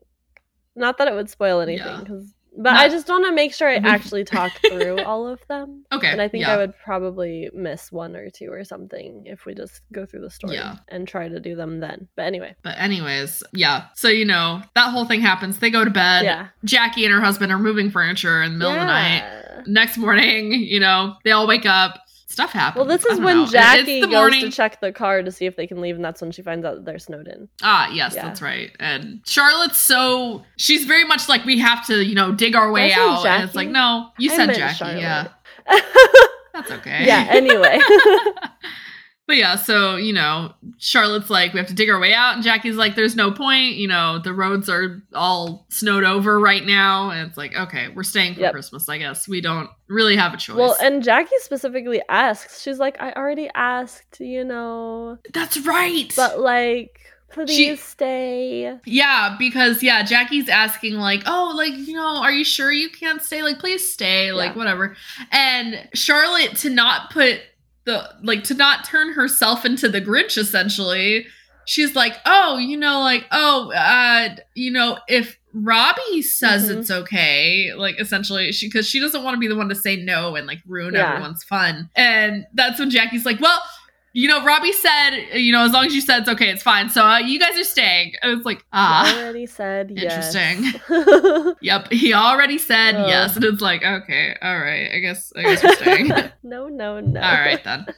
A: Not that it would spoil anything,
C: Yeah.
A: But
C: Not-
A: I just want to make sure I actually talk through all of them.
C: Okay.
A: And I think
C: yeah.
A: I would probably miss one or two or something if we just go through the story
C: Yeah.
A: and try to do them then. But anyway,
C: But anyways, yeah. So you know that whole thing happens. They go to bed.
A: yeah.
C: Jackie and her husband are moving furniture in the middle of the night.
A: Yeah.
C: Next morning, you know, they all wake up. Stuff happens.
A: Well, this is when
C: know.
A: Jackie goes
C: morning.
A: to check the car to see if they can leave, and that's when she finds out that they're snowed in.
C: Ah, yes,
A: Yeah.
C: that's right. And Charlotte's so she's very much like we have to, you know, dig our way
A: Did I say
C: out. And it's like, no, you
A: I
C: said Jackie.
A: Charlotte.
C: Yeah, that's okay.
A: yeah. Anyway,
C: but yeah, so you know, Charlotte's like, we have to dig our way out, and Jackie's like, there's no point. You know, the roads are all snowed over right now, and it's like, okay, we're staying for
A: Yep.
C: Christmas. I guess we don't really have a choice.
A: well, and Jackie specifically asks. She's like, "I already asked, you know,
C: that's right.
A: but like, please
C: She-
A: stay."
C: Yeah, because yeah, Jackie's asking like, "Oh, like, you know, are you sure you can't stay? Like, please stay, like
A: Yeah.
C: whatever." And Charlotte to not put the like to not turn herself into the Grinch essentially. She's like, "Oh, you know, like, oh, uh, you know, if Robbie says
A: Mhm.
C: it's okay, like essentially she cuz she doesn't want to be the one to say no and like ruin
A: Yeah.
C: everyone's fun." And that's when Jackie's like, "Well, you know, Robbie said, you know, as long as you said it's okay, it's fine. So uh, you guys are staying. And it's like, ah, He
A: already said yes.
C: Interesting. yep. He already said
A: Ugh.
C: yes, and it's like, okay, all right. I guess, I guess we're staying.
A: no, no, no.
C: All right then.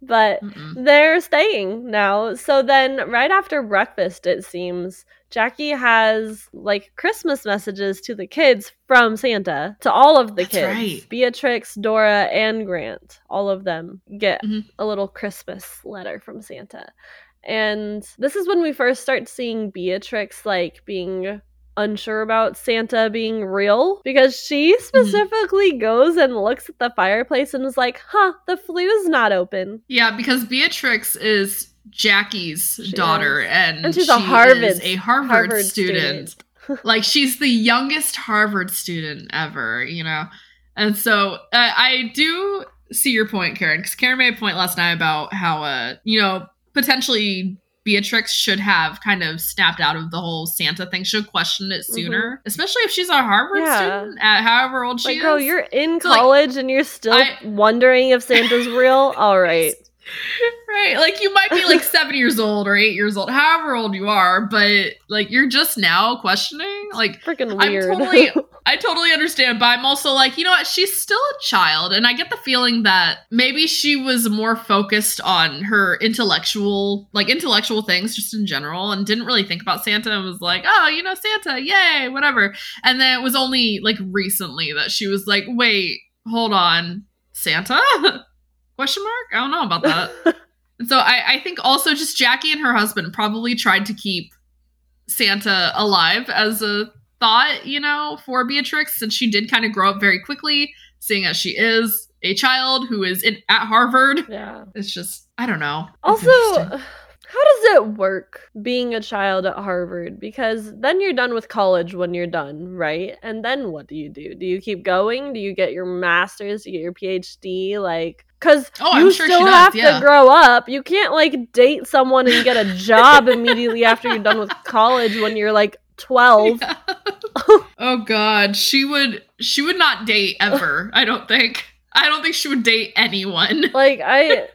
A: But
C: Mm-mm.
A: they're staying now. So then, right after breakfast, it seems Jackie has like Christmas messages to the kids from Santa to all of the
C: That's
A: kids.
C: right.
A: Beatrix, Dora, and Grant. All of them get
C: Mhm.
A: a little Christmas letter from Santa. And this is when we first start seeing Beatrix like being unsure about Santa being real because she
C: Mm-hmm.
A: specifically goes and looks at the fireplace and is like, huh, the flue's not open.
C: Yeah, because Beatrix is Jackie's
A: She
C: daughter,
A: is.
C: and,
A: And she's a
C: she
A: Harvard-
C: is a Harvard,
A: Harvard
C: student. like she's the youngest Harvard student ever, you know. And so uh, I do see your point, Karen, because Karen made a point last night about how, uh, you know, potentially Beatrix should have kind of snapped out of the whole Santa thing. Should have questioned it sooner, especially if she's a Harvard
A: Mm-hmm. Yeah.
C: student at however old she
A: Like,
C: is.
A: girl, you're in
C: So, like,
A: college and you're still
C: I-
A: wondering if Santa's real. All right.
C: right? Like you might be like seven years old or eight years old however old you are but like you're just now questioning? Like
A: Freaking
C: I'm
A: weird.
C: totally- i totally understand but i'm also like you know what? She's still a child and i get the feeling that maybe she was more focused on her intellectual like intellectual things just in general and didn't really think about santa and was like oh you know santa yay whatever. And then it was only like recently that she was like wait hold on santa question mark i don't know about that and so I, I think also just Jackie and her husband probably tried to keep Santa alive as a thought, you know, for Beatrix, since she did kind of grow up very quickly, seeing as she is a child who is in at Harvard.
A: yeah.
C: It's just I don't know.
A: Also. How does it work being a child at Harvard? Because then you're done with college when you're done, right? And then what do you do? Do you keep going? Do you get your master's? Do you get your PhD? Like, because
C: Oh,
A: you
C: sure
A: still have
C: yeah.
A: to grow up. You can't like date someone and get a job immediately after you're done with college when you're like 12.
C: Yeah. oh god, she would she would not date ever, I don't think. I don't think she would date anyone.
A: like i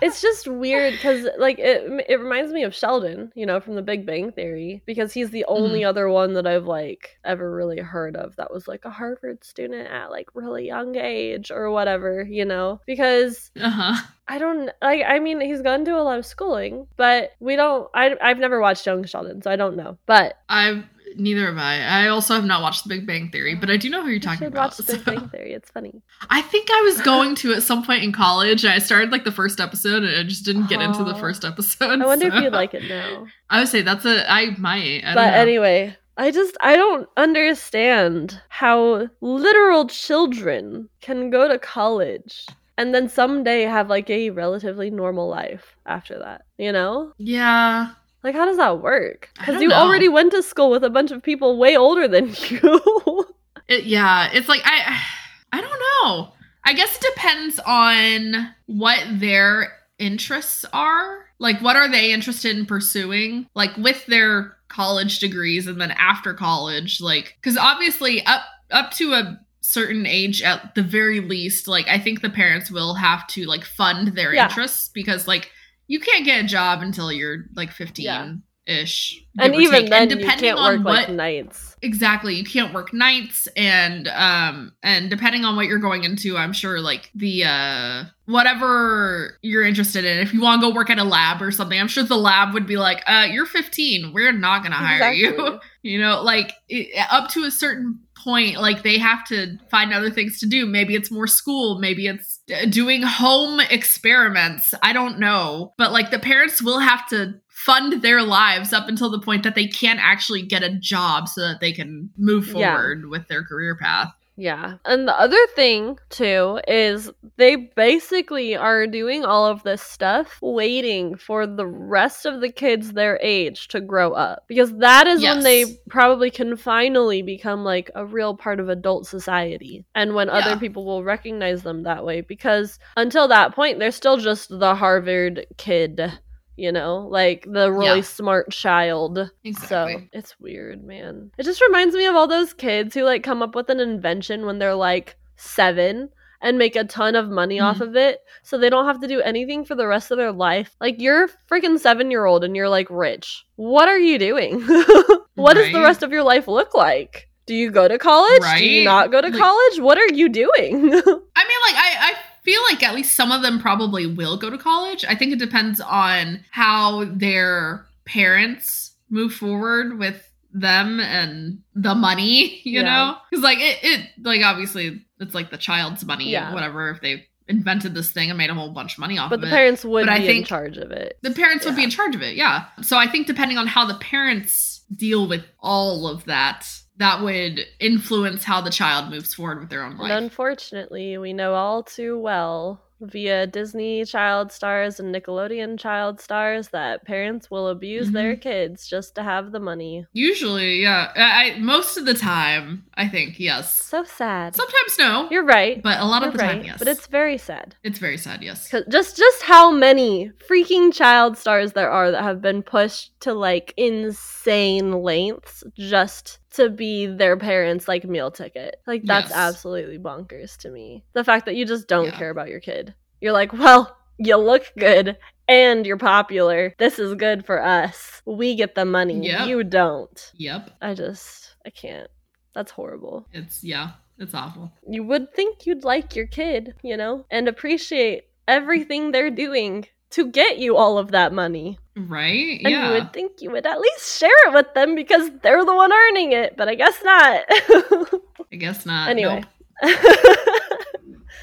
A: it's just weird because like it, it reminds me of sheldon you know from the big bang theory because he's the only
C: Mm-hmm.
A: other one that i've like ever really heard of that was like a harvard student at like really young age or whatever you know because
C: Uh-huh.
A: i don't like i mean he's gone to a lot of schooling but we don't I, i've never watched young sheldon so i don't know but
C: I've neither have I. I also have not watched The Big Bang Theory, but I do know who you're
A: you
C: talking
A: should
C: about.
A: watch the big
C: so-
A: bang theory it's funny
C: I think I was going to at some point in college. I started like the first episode, and I just didn't get into the first episode.
A: i wonder
C: so-
A: if you'd like it now
C: I would say that's a I might. I don't
A: but anyway, I just I don't understand how literal children can go to college and then someday have like a relatively normal life after that, you know?
C: Yeah.
A: Like, how does that work? Because you
C: know.
A: already went to school with a bunch of people way older than you.
C: It, yeah, it's like I I don't know. I guess it depends on what their interests are. Like what are they interested in pursuing? Like with their college degrees and then after college, like cuz obviously up up to a certain age at the very least, like I think the parents will have to like fund their
A: Yeah.
C: interests because like you can't get a job until you're like 15
A: Yeah.
C: ish.
A: and even
C: take.
A: then,
C: And
A: you can't work like nights.
C: exactly you can't work nights and um and depending on what you're going into i'm sure like the uh whatever you're interested in if you want to go work at a lab or something i'm sure the lab would be like uh you're 15 we're not gonna hire you
A: Exactly.
C: you know like it, up to a certain point like they have to find other things to do maybe it's more school maybe it's doing home experiments. I don't know. But like the parents will have to fund their lives up until the point that they can't actually get a job so that they can move
A: Yeah.
C: forward with their career path
A: Yeah. And the other thing, too, is they basically are doing all of this stuff waiting for the rest of the kids their age to grow up. Because that is when they probably can finally become like a real part of adult society. And when other people will recognize them that way. Because until that point, they're still just the Harvard kid. You know, like the really
C: Yeah.
A: smart child.
C: exactly
A: So it's weird, man. It just reminds me of all those kids who like come up with an invention when they're like seven and make a ton of money off
C: Mhm.
A: of it so they don't have to do anything for the rest of their life. Like you're freaking seven year old and you're like rich. What are you doing? what does the rest of your life look like? Do you go to college? Do you not go to
C: Like-
A: college? What are you doing?
C: I mean, like I, I feel like at least some of them probably will go to college. I think it depends on how their parents move forward with them and the money, you
A: Yeah.
C: know? Because like it, it like obviously it's like the child's money,
A: Yeah.
C: whatever. If they invented this thing and made a whole bunch of money off
A: but
C: of it.
A: But the parents would
C: But I
A: be in
C: think-
A: charge of it.
C: the parents would be in charge of it, yeah. So I think depending on how the parents deal with all of that, that would influence how the child moves forward with their own life.
A: And unfortunately, we know all too well via Disney child stars and Nickelodeon child stars that parents will abuse their
C: Mm-hmm.
A: kids just to have the money.
C: Usually, yeah. I, I most of the time, I think yes.
A: So sad.
C: Sometimes no,
A: You're right.
C: but a lot
A: You're
C: of the
A: right.
C: time, yes.
A: But it's very sad.
C: it's very sad. yes.
A: just just how many freaking child stars there are that have been pushed to like insane lengths just to be their parents like meal ticket. Like that's
C: Yes.
A: absolutely bonkers to me. The fact that you just don't
C: Yeah.
A: care about your kid. You're like, "Well, you look good and you're popular. This is good for us. We get the money.
C: Yep.
A: You don't."
C: Yep.
A: I just I can't. That's horrible.
C: It's yeah. It's awful.
A: You would think you'd like your kid, you know, and appreciate everything they're doing to get you all of that money.
C: Right?
A: And
C: yeah.
A: you would think you would at least share it with them because they're the one earning it, but I guess not.
C: I guess not.
A: anyway.
C: Nope.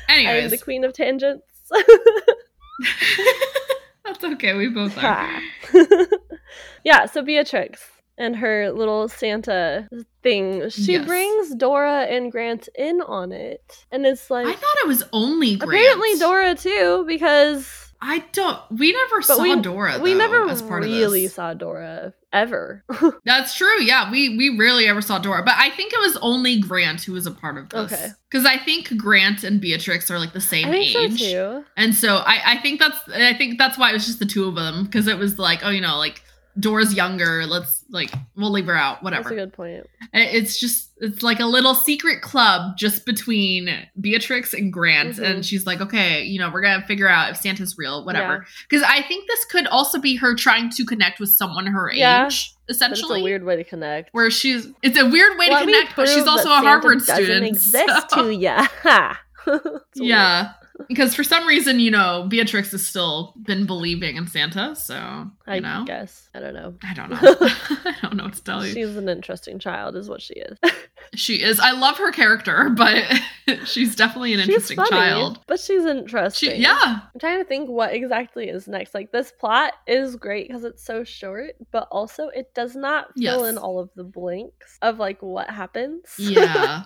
A: I'm
C: Anyways,
A: the queen of tangents.
C: that's okay. We both are.
A: yeah, so Beatrix and her little Santa thing, she
C: Yes.
A: brings Dora and Grant in on it. And it's like
C: I thought it was only Grant.
A: apparently Dora too, because
C: I don't. We never
A: But
C: saw
A: we,
C: Dora.
A: we
C: though,
A: never
C: as part
A: really
C: of this.
A: saw Dora ever.
C: That's true. Yeah, we we rarely ever saw Dora, but I think it was only Grant who was a part of this.
A: Okay.
C: Because I think Grant and Beatrix are like the same age.
A: so too.
C: And so I, I think that's I think that's why it was just the two of them because it was like oh you know like Dora's younger let's like we'll leave her out Whatever.
A: That's a good point.
C: It's just it's like a little secret club just between Beatrix and Grant
A: Mhm.
C: and she's like okay you know we're gonna figure out if Santa's real whatever because I think this could also be her trying to connect with someone her
A: Yeah,
C: age essentially
A: a weird way to connect.
C: where she's it's a weird way to connect but she's also a Harvard
A: Santa doesn't
C: student
A: exist
C: so-
A: to ya. Ha. It's weird.
C: Yeah. Because for some reason, you know, Beatrix has still been believing in Santa, so you
A: I
C: know.
A: guess. I don't know.
C: I don't know. I don't know what to tell you.
A: She's an interesting child, is what she is.
C: she is. I love her character, but she's definitely an
A: she's
C: interesting
A: funny,
C: child.
A: but she's interesting.
C: She, yeah,
A: I'm trying to think what exactly is next. Like this plot is great because it's so short, but also it does not fill
C: Yes.
A: in all of the blanks of like what happens.
C: yeah,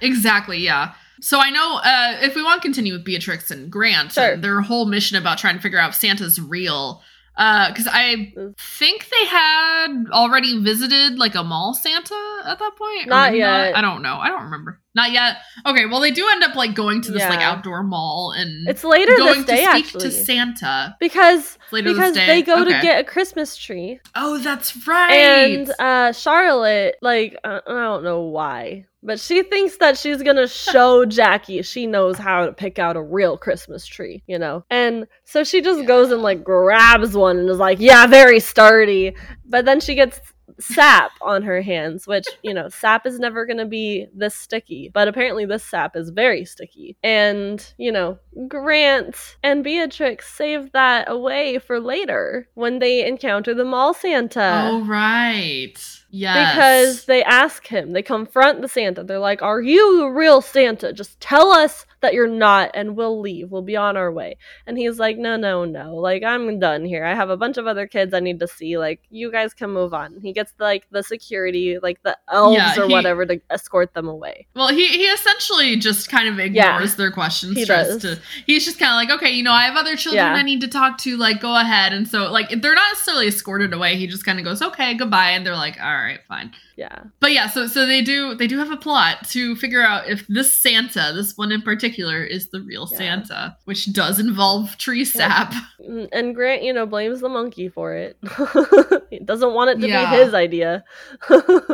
C: exactly. Yeah, So I know uh, if we want to continue with Beatrix and Grant,
A: Sure.
C: and their whole mission about trying to figure out if Santa's real. Because I
A: Mm.
C: think they had already visited like a mall Santa at that point.
A: Not yet.
C: I don't know. I don't remember. Not yet. Okay. Well, they do end up like going to this like outdoor mall and
A: It's later
C: going
A: this day
C: to speak
A: actually.
C: to Santa
A: because because they go to get a Christmas tree.
C: Oh, that's right.
A: And uh Charlotte, like uh, I don't know why, but she thinks that she's gonna show Jackie she knows how to pick out a real Christmas tree, you know. And so she just goes and like grabs one and is like, "Yeah, very sturdy." But then she gets sap on her hands, which you know, sap is never gonna be this sticky. But apparently, this sap is very sticky. And you know, Grant and Beatrix save that away for later when they encounter the mall Santa
C: oh right. Yes.
A: because they ask him, they confront the Santa. They're like, Are you the real Santa? Just tell us that you're not, and we'll leave. We'll be on our way. And he's like, No, no, no. Like, I'm done here. I have a bunch of other kids I need to see. Like, you guys can move on. He gets like the security, like the elves
C: Yeah,
A: or whatever to escort them away.
C: Well, he he essentially just kind of ignores their questions.
A: he does.
C: to he's just kind of like, okay, you know, I have other children
A: Yeah.
C: I need to talk to. Like, go ahead. And so, like, they're not necessarily escorted away. He just kind of goes, okay, goodbye. And they're like, all right, fine.
A: Yeah.
C: But yeah, so so they do they do have a plot to figure out if this Santa, this one in particular, is the real
A: Yeah.
C: Santa, which does involve tree sap.
A: Mm, And Grant, you know, blames the monkey for it. he doesn't want it to
C: Yeah.
A: be his idea.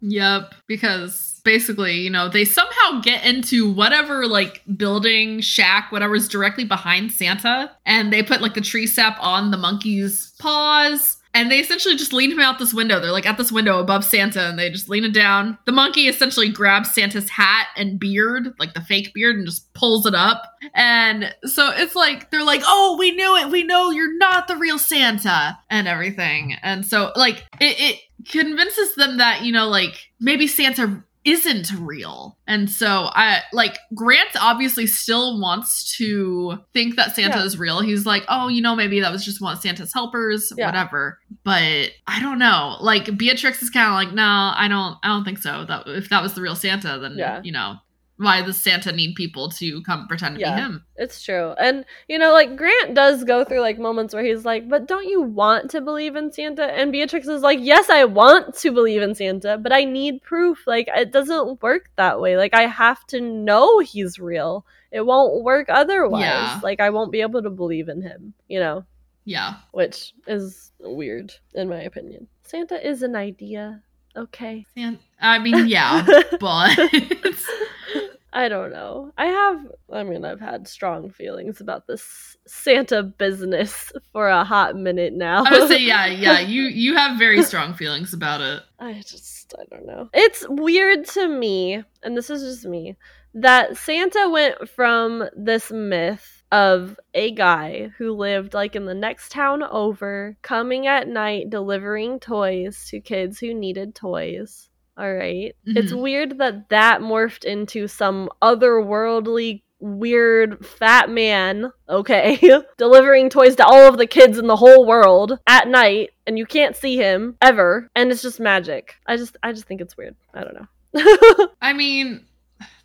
C: Yep, because basically, you know, they somehow get into whatever like building, shack, whatever's directly behind Santa, and they put like the tree sap on the monkey's paws. And they essentially just lean him out this window. They're like at this window above Santa, and they just lean it down. The monkey essentially grabs Santa's hat and beard, like the fake beard, and just pulls it up. And so it's like they're like, "Oh, we knew it. We know you're not the real Santa," and everything. And so like it, it convinces them that you know like maybe Santa isn't real. And so I like Grant obviously still wants to think that Santa
A: Yeah.
C: is real. He's like, "Oh, you know, maybe that was just one of Santa's helpers,
A: Yeah.
C: whatever." But I don't know. Like Beatrix is kind of like, "No, I don't I don't think so. That if that was the real Santa, then
A: Yeah.
C: you know, why does Santa need people to come pretend to
A: Yeah.
C: be him?"
A: It's true. And, you know, like, Grant does go through, like, moments where he's like, but don't you want to believe in Santa? And Beatrix is like, yes, I want to believe in Santa, but I need proof. Like, it doesn't work that way. Like, I have to know he's real. It won't work otherwise.
C: Yeah.
A: Like, I won't be able to believe in him, you know,
C: Yeah.
A: which is weird, in my opinion. Santa is an idea. Okay.
C: San- I mean, yeah, but
A: I don't know. I have, I mean, I've had strong feelings about this Santa business for a hot minute now.
C: I would say, yeah, yeah. You you have very strong feelings about it.
A: I just, I don't know. It's weird to me, and this is just me, that Santa went from this myth of a guy who lived like in the next town over, coming at night delivering toys to kids who needed toys. All right. It's
C: Mhm.
A: weird that that morphed into some otherworldly weird fat man, okay, delivering toys to all of the kids in the whole world at night and you can't see him ever and it's just magic. I just I just think it's weird. I don't know.
C: I mean,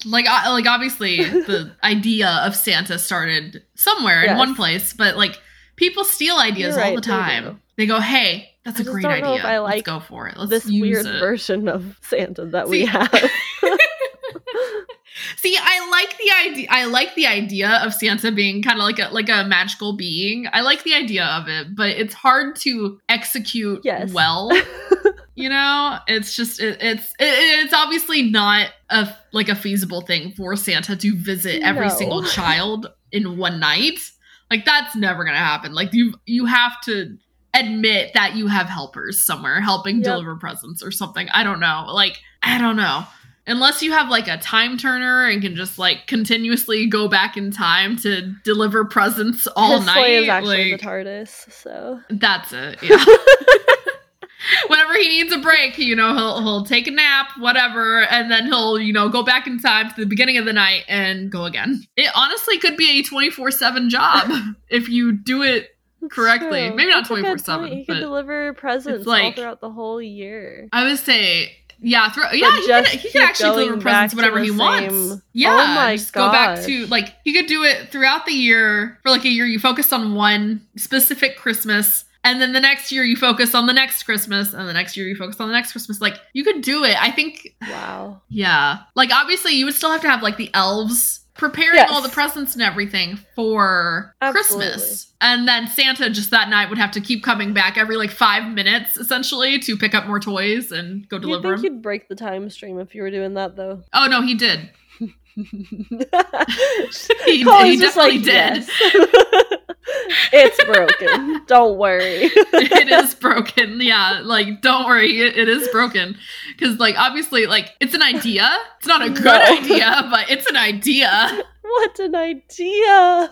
C: like like obviously the idea of Santa started somewhere in one place, but like people steal ideas
A: You're
C: all
A: right,
C: the time. They, go, "Hey, that's
A: I
C: a great idea.
A: if I
C: Let's go for it. Let's
A: this weird
C: it."
A: version of Santa that
C: See-
A: we have.
C: See, I like the idea. I like the idea of Santa being kind of like a like a magical being. I like the idea of it, but it's hard to execute
A: Yes.
C: well. you know, it's just it, it's it, it's obviously not a like a feasible thing for Santa to visit every
A: No.
C: single child in one night. Like that's never gonna happen. Like you you have to admit that you have helpers somewhere helping
A: Yep.
C: deliver presents or something. I don't know. Like I don't know. Unless you have like a time turner and can just like continuously go back in time to deliver presents all
A: His
C: night.
A: sleigh is actually
C: like,
A: the TARDIS, so
C: that's it. Yeah. Whenever he needs a break, you know, he'll he'll take a nap, whatever, and then he'll, you know, go back in time to the beginning of the night and go again. It honestly could be a 24/7 job if you do it correctly.
A: true.
C: Maybe not
A: good
C: 24/7,
A: point. He could deliver presents all throughout the whole year.
C: I would say Yeah, throw, yeah, he could,
A: just
C: he
A: keep
C: actually deliver presents whenever he
A: same-
C: wants.
A: Oh
C: Yeah,
A: my
C: just go back to like he could do it throughout the year for like a year. You focus on one specific Christmas, and then the next year you focus on the next Christmas, and the next year you focus on the next Christmas. Like you could do it. I think,
A: Wow.
C: yeah. Like obviously you would still have to have like the elves preparing
A: Yes.
C: all the presents and everything for
A: Absolutely.
C: Christmas. And then Santa just that night would have to keep coming back every like five minutes essentially to pick up more toys and go
A: You
C: deliver
A: think
C: them.
A: you'd break the time stream if you were doing that though?
C: Oh no, he did.
A: he,
C: he definitely did.
A: it's broken. Don't worry.
C: it is broken. Yeah, like don't worry, it, it is broken. Because like obviously, like it's an idea. It's not a good
A: No.
C: idea, but it's an idea.
A: What an idea.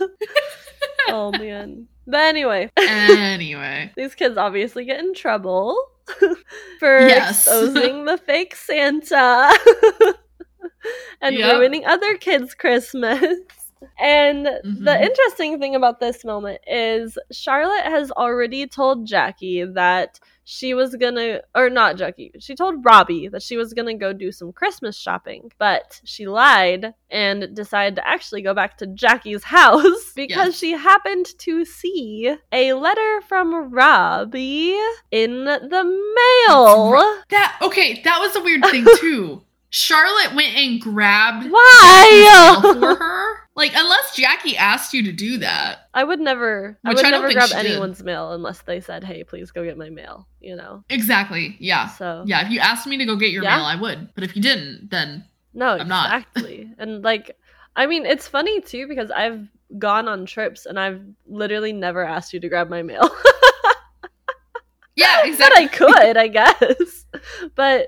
A: oh man. But anyway,
C: Anyway,
A: these kids obviously get in trouble for
C: Yes.
A: exposing the fake Santa and
C: Yep.
A: ruining other kids' Christmas. And the
C: Mhm.
A: interesting thing about this moment is Charlotte has already told Jackie that she was gonna, or not Jackie, she told Robbie that she was gonna go do some Christmas shopping, but she lied and decided to actually go back to Jackie's house because
C: Yes.
A: she happened to see a letter from Robbie in the mail.
C: that okay. That was a weird thing too. Charlotte went and grabbed
A: Why?
C: for her. Like unless Jackie asked you to do that.
A: I would never, I would
C: I
A: never grab
C: she did.
A: anyone's mail unless they said, "Hey, please go get my mail." You know.
C: Exactly. Yeah.
A: So
C: Yeah. If you asked me to go get your
A: Yeah.
C: mail, I would. But if you didn't, then
A: no,
C: I'm not.
A: exactly. and like, I mean, it's funny too because I've gone on trips and I've literally never asked you to grab my mail.
C: yeah, exactly. but.
A: I could, I guess. But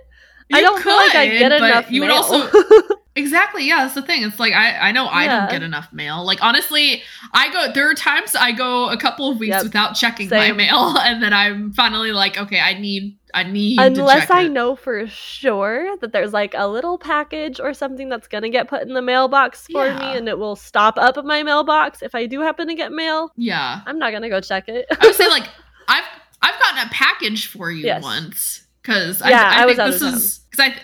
A: I don't feel like I get enough
C: You would
A: mail.
C: also Exactly. Yeah, that's the thing. It's like I I know I
A: Yeah.
C: don't get enough mail. Like honestly, I go there are times I go a couple of weeks
A: Yep.
C: without checking
A: Same.
C: my mail and then I'm finally like, okay, I need I need to
A: Unless I
C: it.
A: know for sure that there's like a little package or something that's gonna get put in the mailbox for
C: Yeah.
A: me and it will stop up at my mailbox if I do happen to get mail.
C: Yeah.
A: I'm not gonna go check it.
C: I would say like I've I've gotten a package for you
A: Yes.
C: once because
A: Yeah,
C: I, I,
A: I was
C: think
A: out
C: this
A: of
C: is because I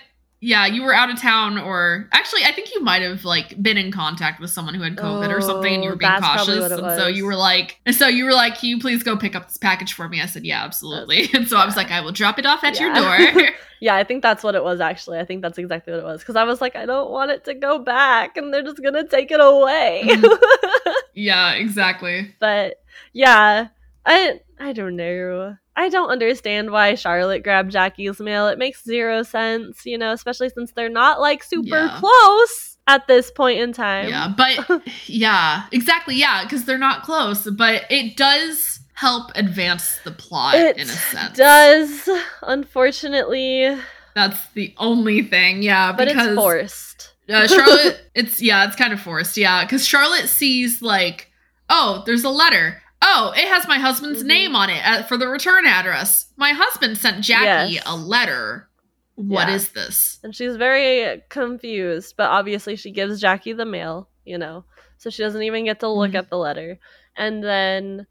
C: yeah you were out of town or actually I think you might have like been in contact with someone who had COVID or something and you
A: Oh,
C: were being cautious and so you were like and so you were like can you please go pick up this package for me I said yeah absolutely and so I was like I will drop it off at your door
A: Yeah, I think that's what it was actually. I think that's exactly what it was. Because I was like, I don't want it to go back and they're just gonna take it away.
C: Mhm. yeah exactly
A: but yeah, I I don't know. I don't understand why Charlotte grabbed Jackie's mail. It makes zero sense, you know, especially since they're not like super
C: Yeah.
A: close at this point in time.
C: yeah but yeah exactly yeah because they're not close but it does help advance the plot
A: It
C: in a sense It
A: does, unfortunately,
C: That's the only thing, yeah.
A: but
C: because
A: it's forced.
C: uh, Charlotte, it's yeah, it's kind of forced, yeah. Because Charlotte sees like, oh, there's a letter. Oh, it has my husband's
A: Mhm.
C: name on it uh, for the return address. My husband sent Jackie
A: Yes.
C: a letter. What
A: Yeah.
C: is this?
A: And she's very confused, but obviously she gives Jackie the mail, you know, so she doesn't even get to look
C: Mhm.
A: at the letter. And then,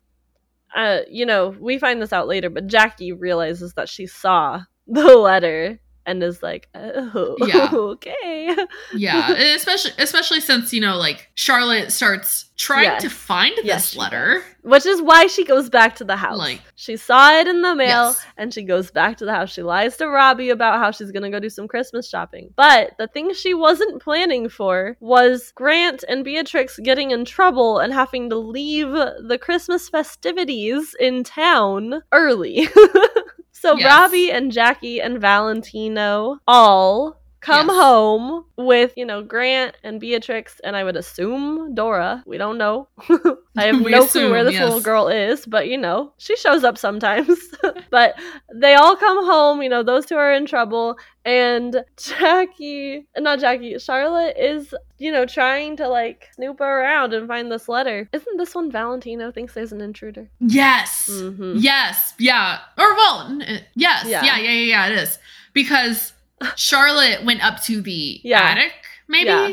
A: uh, you know, we find this out later, but Jackie realizes that she saw the letter and is like, oh,
C: Yeah.
A: okay.
C: Yeah, especially especially since you know, like Charlotte starts trying
A: Yes.
C: to find
A: Yes,
C: this letter.
A: Which is why she goes back to the house.
C: Like-
A: she saw it in the mail
C: Yes.
A: and she goes back to the house. She lies to Robbie about how she's going to go do some Christmas shopping. But the thing she wasn't planning for was Grant and Beatrix getting in trouble and having to leave the Christmas festivities in town early. so
C: Yes.
A: Robbie and Jackie and Valentino all come
C: Yes.
A: home with, you know, Grant and Beatrix and I would assume Dora. We don't know. I have no clue where this
C: yes.
A: little girl is, but you know, she shows up sometimes. but they all come home, you know, those two are in trouble and Jackie, not Jackie, Charlotte is, you know, trying to like snoop around and find this letter. Isn't this one Valentino thinks there's an intruder?
C: Yes.
A: Mhm.
C: Yes, yeah. Or well, uh, yes,
A: Yeah.
C: yeah. yeah, yeah, yeah, It is because Charlotte went up to the
A: Yeah.
C: attic. Maybe
A: Yeah.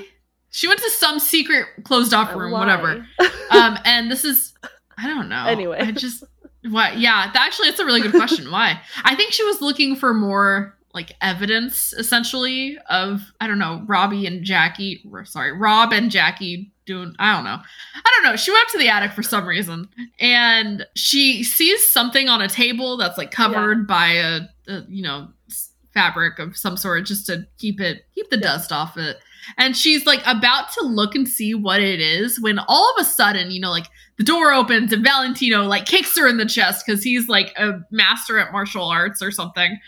C: she went to some secret closed off room,
A: Why?
C: whatever. Um, and this is I don't know.
A: Anyway.
C: I just what? Yeah, that, actually, it's a really good question. Why? I think she was looking for more like evidence essentially of I don't know Robbie and Jackie. Sorry, Rob and Jackie doing I don't know. I don't know. She went up to the attic for some reason and she sees something on a table that's like covered yeah. by a, a, you know fabric of some sort just to keep it keep the yeah. dust off it. And she's like about to look and see what it is when all of a sudden, you know, like the door opens and Valentino like kicks her in the chest because he's like a master at martial arts or something.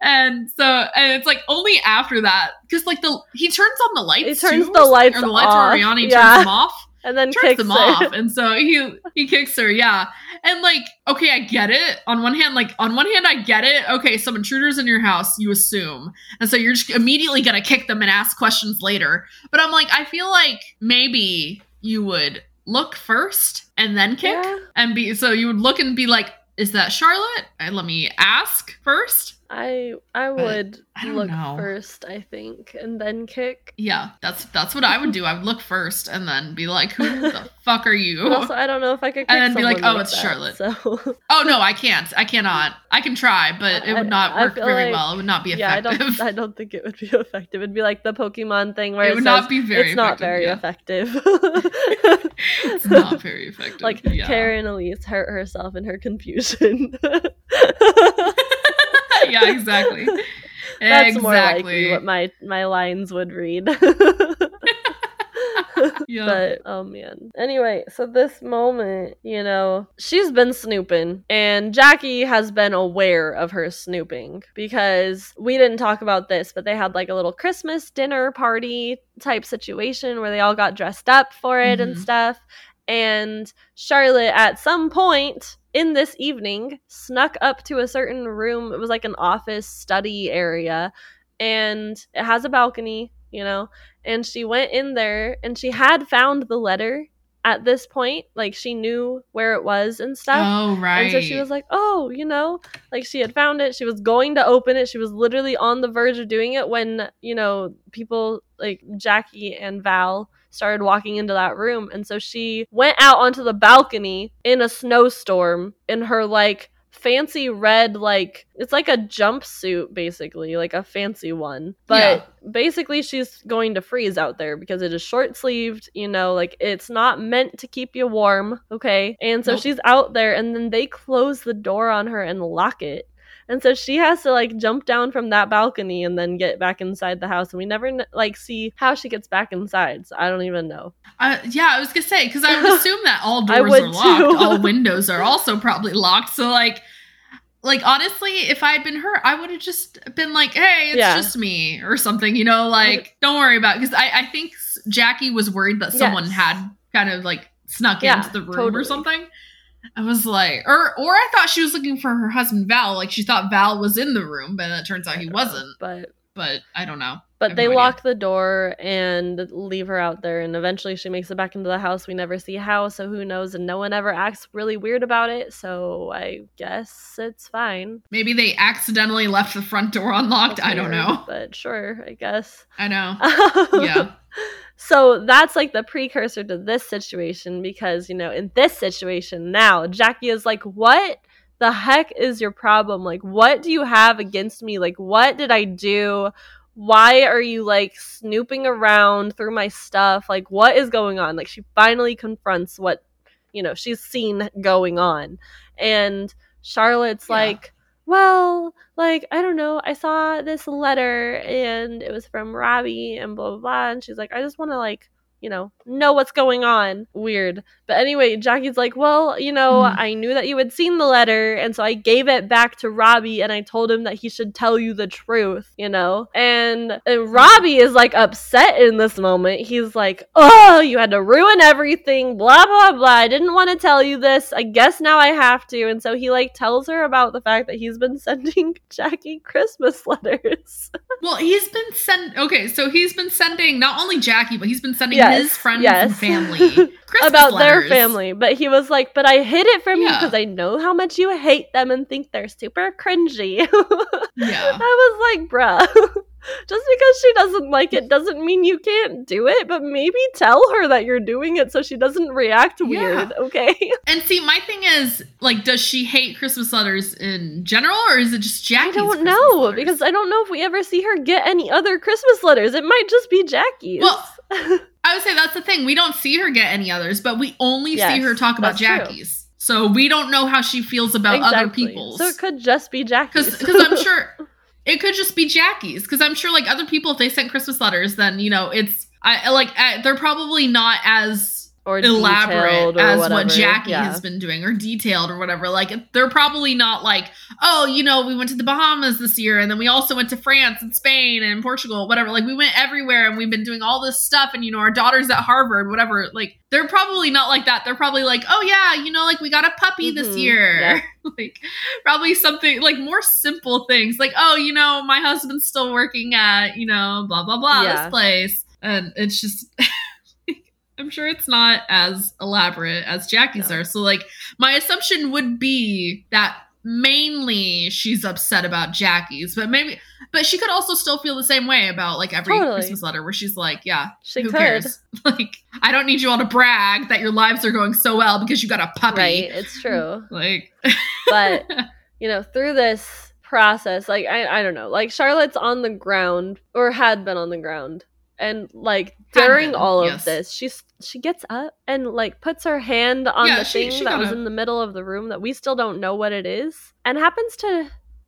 C: And so, and it's like only after that, because like the he turns on the lights.
A: He turns too, the lights or the lights off.
C: Ariani
A: yeah.
C: turns them off.
A: And then
C: turns them her. off. And so he he kicks her, yeah. And like, okay, I get it. On one hand, like on one hand, I get it. Okay, some intruders in your house, you assume. And so you're just immediately gonna kick them and ask questions later. But I'm like, I feel like maybe you would look first and then kick yeah. and be so you would look and be like is that charlotte and let me ask first
A: I I would I look know. first, I think, and then kick.
C: Yeah, that's that's what I would do. I would look first and then be like, "Who the fuck are you?"
A: Also, I don't know if I could.
C: and then be like,
A: "Oh,
C: like it's
A: that,
C: Charlotte."
A: So.
C: oh no, I can't. I cannot. I can try, but it would not work very like, well. It would not be effective.
A: Yeah, I don't. I don't think it would be effective. It'd be like the Pokemon thing where
C: it,
A: it
C: would
A: says,
C: not be very.
A: It's not very
C: yeah.
A: effective.
C: It's not very effective.
A: Like
C: yeah.
A: Karen Alyse hurt herself in her confusion.
C: yeah, exactly.
A: That's
C: exactly.
A: more likely what my my lines would read.
C: yeah.
A: But oh man. Anyway, so this moment, you know, she's been snooping and Jackie has been aware of her snooping because we didn't talk about this, but they had like a little Christmas dinner party type situation where they all got dressed up for it mm-hmm. and stuff. And Charlotte at some point in this evening snuck up to a certain room. It was like an office study area and it has a balcony, you know. And she went in there and she had found the letter at this point. Like she knew where it was and stuff.
C: Oh, right.
A: And so she was like, oh, you know, like she had found it. She was going to open it. She was literally on the verge of doing it when, you know, people like Jackie and Val started walking into that room. And so she went out onto the balcony in a snowstorm in her like fancy red like it's like a jumpsuit basically like a fancy one but yeah. basically she's going to freeze out there because it is short sleeved you know like it's not meant to keep you warm okay and so nope. she's out there and then they close the door on her and lock it and so she has to like jump down from that balcony and then get back inside the house and we never like see how she gets back inside so i don't even know
C: uh, yeah i was gonna say because i would assume that all doors are locked all windows are also probably locked so like like honestly if i had been her i would have just been like hey it's yeah. just me or something you know like don't worry about because I, I think jackie was worried that someone yes. had kind of like snuck yeah, into the room totally. or something I was like, or or I thought she was looking for her husband Val. Like she thought Val was in the room, but it turns out he wasn't.
A: Know, but
C: but I don't know.
A: But they no lock the door and leave her out there, and eventually she makes it back into the house. We never see how, so who knows? And no one ever acts really weird about it, so I guess it's fine.
C: Maybe they accidentally left the front door unlocked. I don't know.
A: But sure, I guess.
C: I know. yeah.
A: So that's like the precursor to this situation because, you know, in this situation now, Jackie is like, what the heck is your problem? Like, what do you have against me? Like, what did I do? Why are you like snooping around through my stuff? Like, what is going on? Like, she finally confronts what, you know, she's seen going on. And Charlotte's yeah. like, well, like, I don't know, I saw this letter and it was from Robbie and blah, blah, blah. And she's like, I just want to, like, you know, know what's going on. Weird. But anyway, Jackie's like, well, you know, mm. I knew that you had seen the letter, and so I gave it back to Robbie and I told him that he should tell you the truth, you know? And, and Robbie is like upset in this moment. He's like, oh, you had to ruin everything, blah, blah, blah. I didn't want to tell you this. I guess now I have to. And so he like tells her about the fact that he's been sending Jackie Christmas letters.
C: well, he's been sent. Okay, so he's been sending not only Jackie, but he's been sending his friends yes. and family
A: about
C: letters.
A: their family. But he was like, "But I hid it from yeah. you because I know how much you hate them and think they're super cringy."
C: yeah,
A: I was like, "Bruh." Just because she doesn't like it doesn't mean you can't do it, but maybe tell her that you're doing it so she doesn't react weird, okay?
C: And see, my thing is, like, does she hate Christmas letters in general, or is it just
A: Jackie?
C: I
A: don't
C: Christmas
A: know
C: letters?
A: because I don't know if we ever see her get any other Christmas letters. It might just be Jackie's.
C: Well, I would say that's the thing. We don't see her get any others, but we only
A: Yes,
C: see her talk about
A: that's true.
C: Jackie's. So we don't know how she feels about other people's.
A: So it could just be Jackie's.
C: because I'm sure it could just be Jackie's. Because I'm sure like other people, if they sent Christmas letters, then you know it's I like I, they're probably not as
A: or
C: elaborate
A: or
C: as
A: whatever.
C: what Jackie
A: Yeah.
C: has been doing or detailed or whatever. Like they're probably not like, oh, you know, we went to the Bahamas this year and then we also went to France and Spain and Portugal, whatever. Like we went everywhere and we've been doing all this stuff and you know, our daughter's at Harvard, whatever. Like they're probably not like that. They're probably like, oh yeah, you know, like we got a puppy this
A: Mhm,
C: year.
A: yeah.
C: like probably something like more simple things like, oh, you know, my husband's still working at, you know, blah blah blah
A: Yeah.
C: this place. And it's just I'm sure it's not as elaborate as Jackie's
A: No.
C: are. So, like, my assumption would be that mainly she's upset about Jackie's, but maybe, but she could also still feel the same way about like every
A: Totally.
C: Christmas letter where she's like, yeah,
A: She
C: who
A: could.
C: cares? Like, I don't need you all to brag that your lives are going so well because you got a puppy.
A: Right, it's true.
C: Like,
A: But you know, through this process, like I, I don't know, like Charlotte's on the ground or had been on the ground. And like during all of
C: yes.
A: this, she's she gets up and like puts her hand on
C: Yeah,
A: the
C: she-
A: thing
C: she
A: that was
C: up.
A: in the middle of the room that we still don't know what it is, and happens to.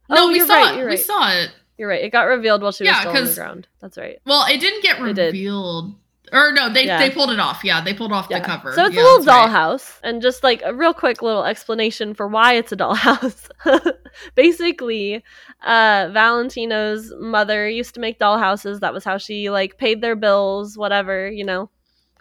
C: no,
A: oh,
C: we saw
A: right,
C: it. We
A: right.
C: saw it.
A: You're right. It got revealed while she was
C: Yeah,
A: still on the ground. That's right.
C: Well, it didn't get
A: It did.
C: Or no, they,
A: Yeah.
C: they pulled it off. Yeah, they pulled off
A: Yeah.
C: the cover.
A: So it's
C: Yeah,
A: a little
C: that's right.
A: dollhouse, and just like a real quick little explanation for why it's a dollhouse. Basically, uh, Valentino's mother used to make dollhouses. That was how she like paid their bills, whatever, you know.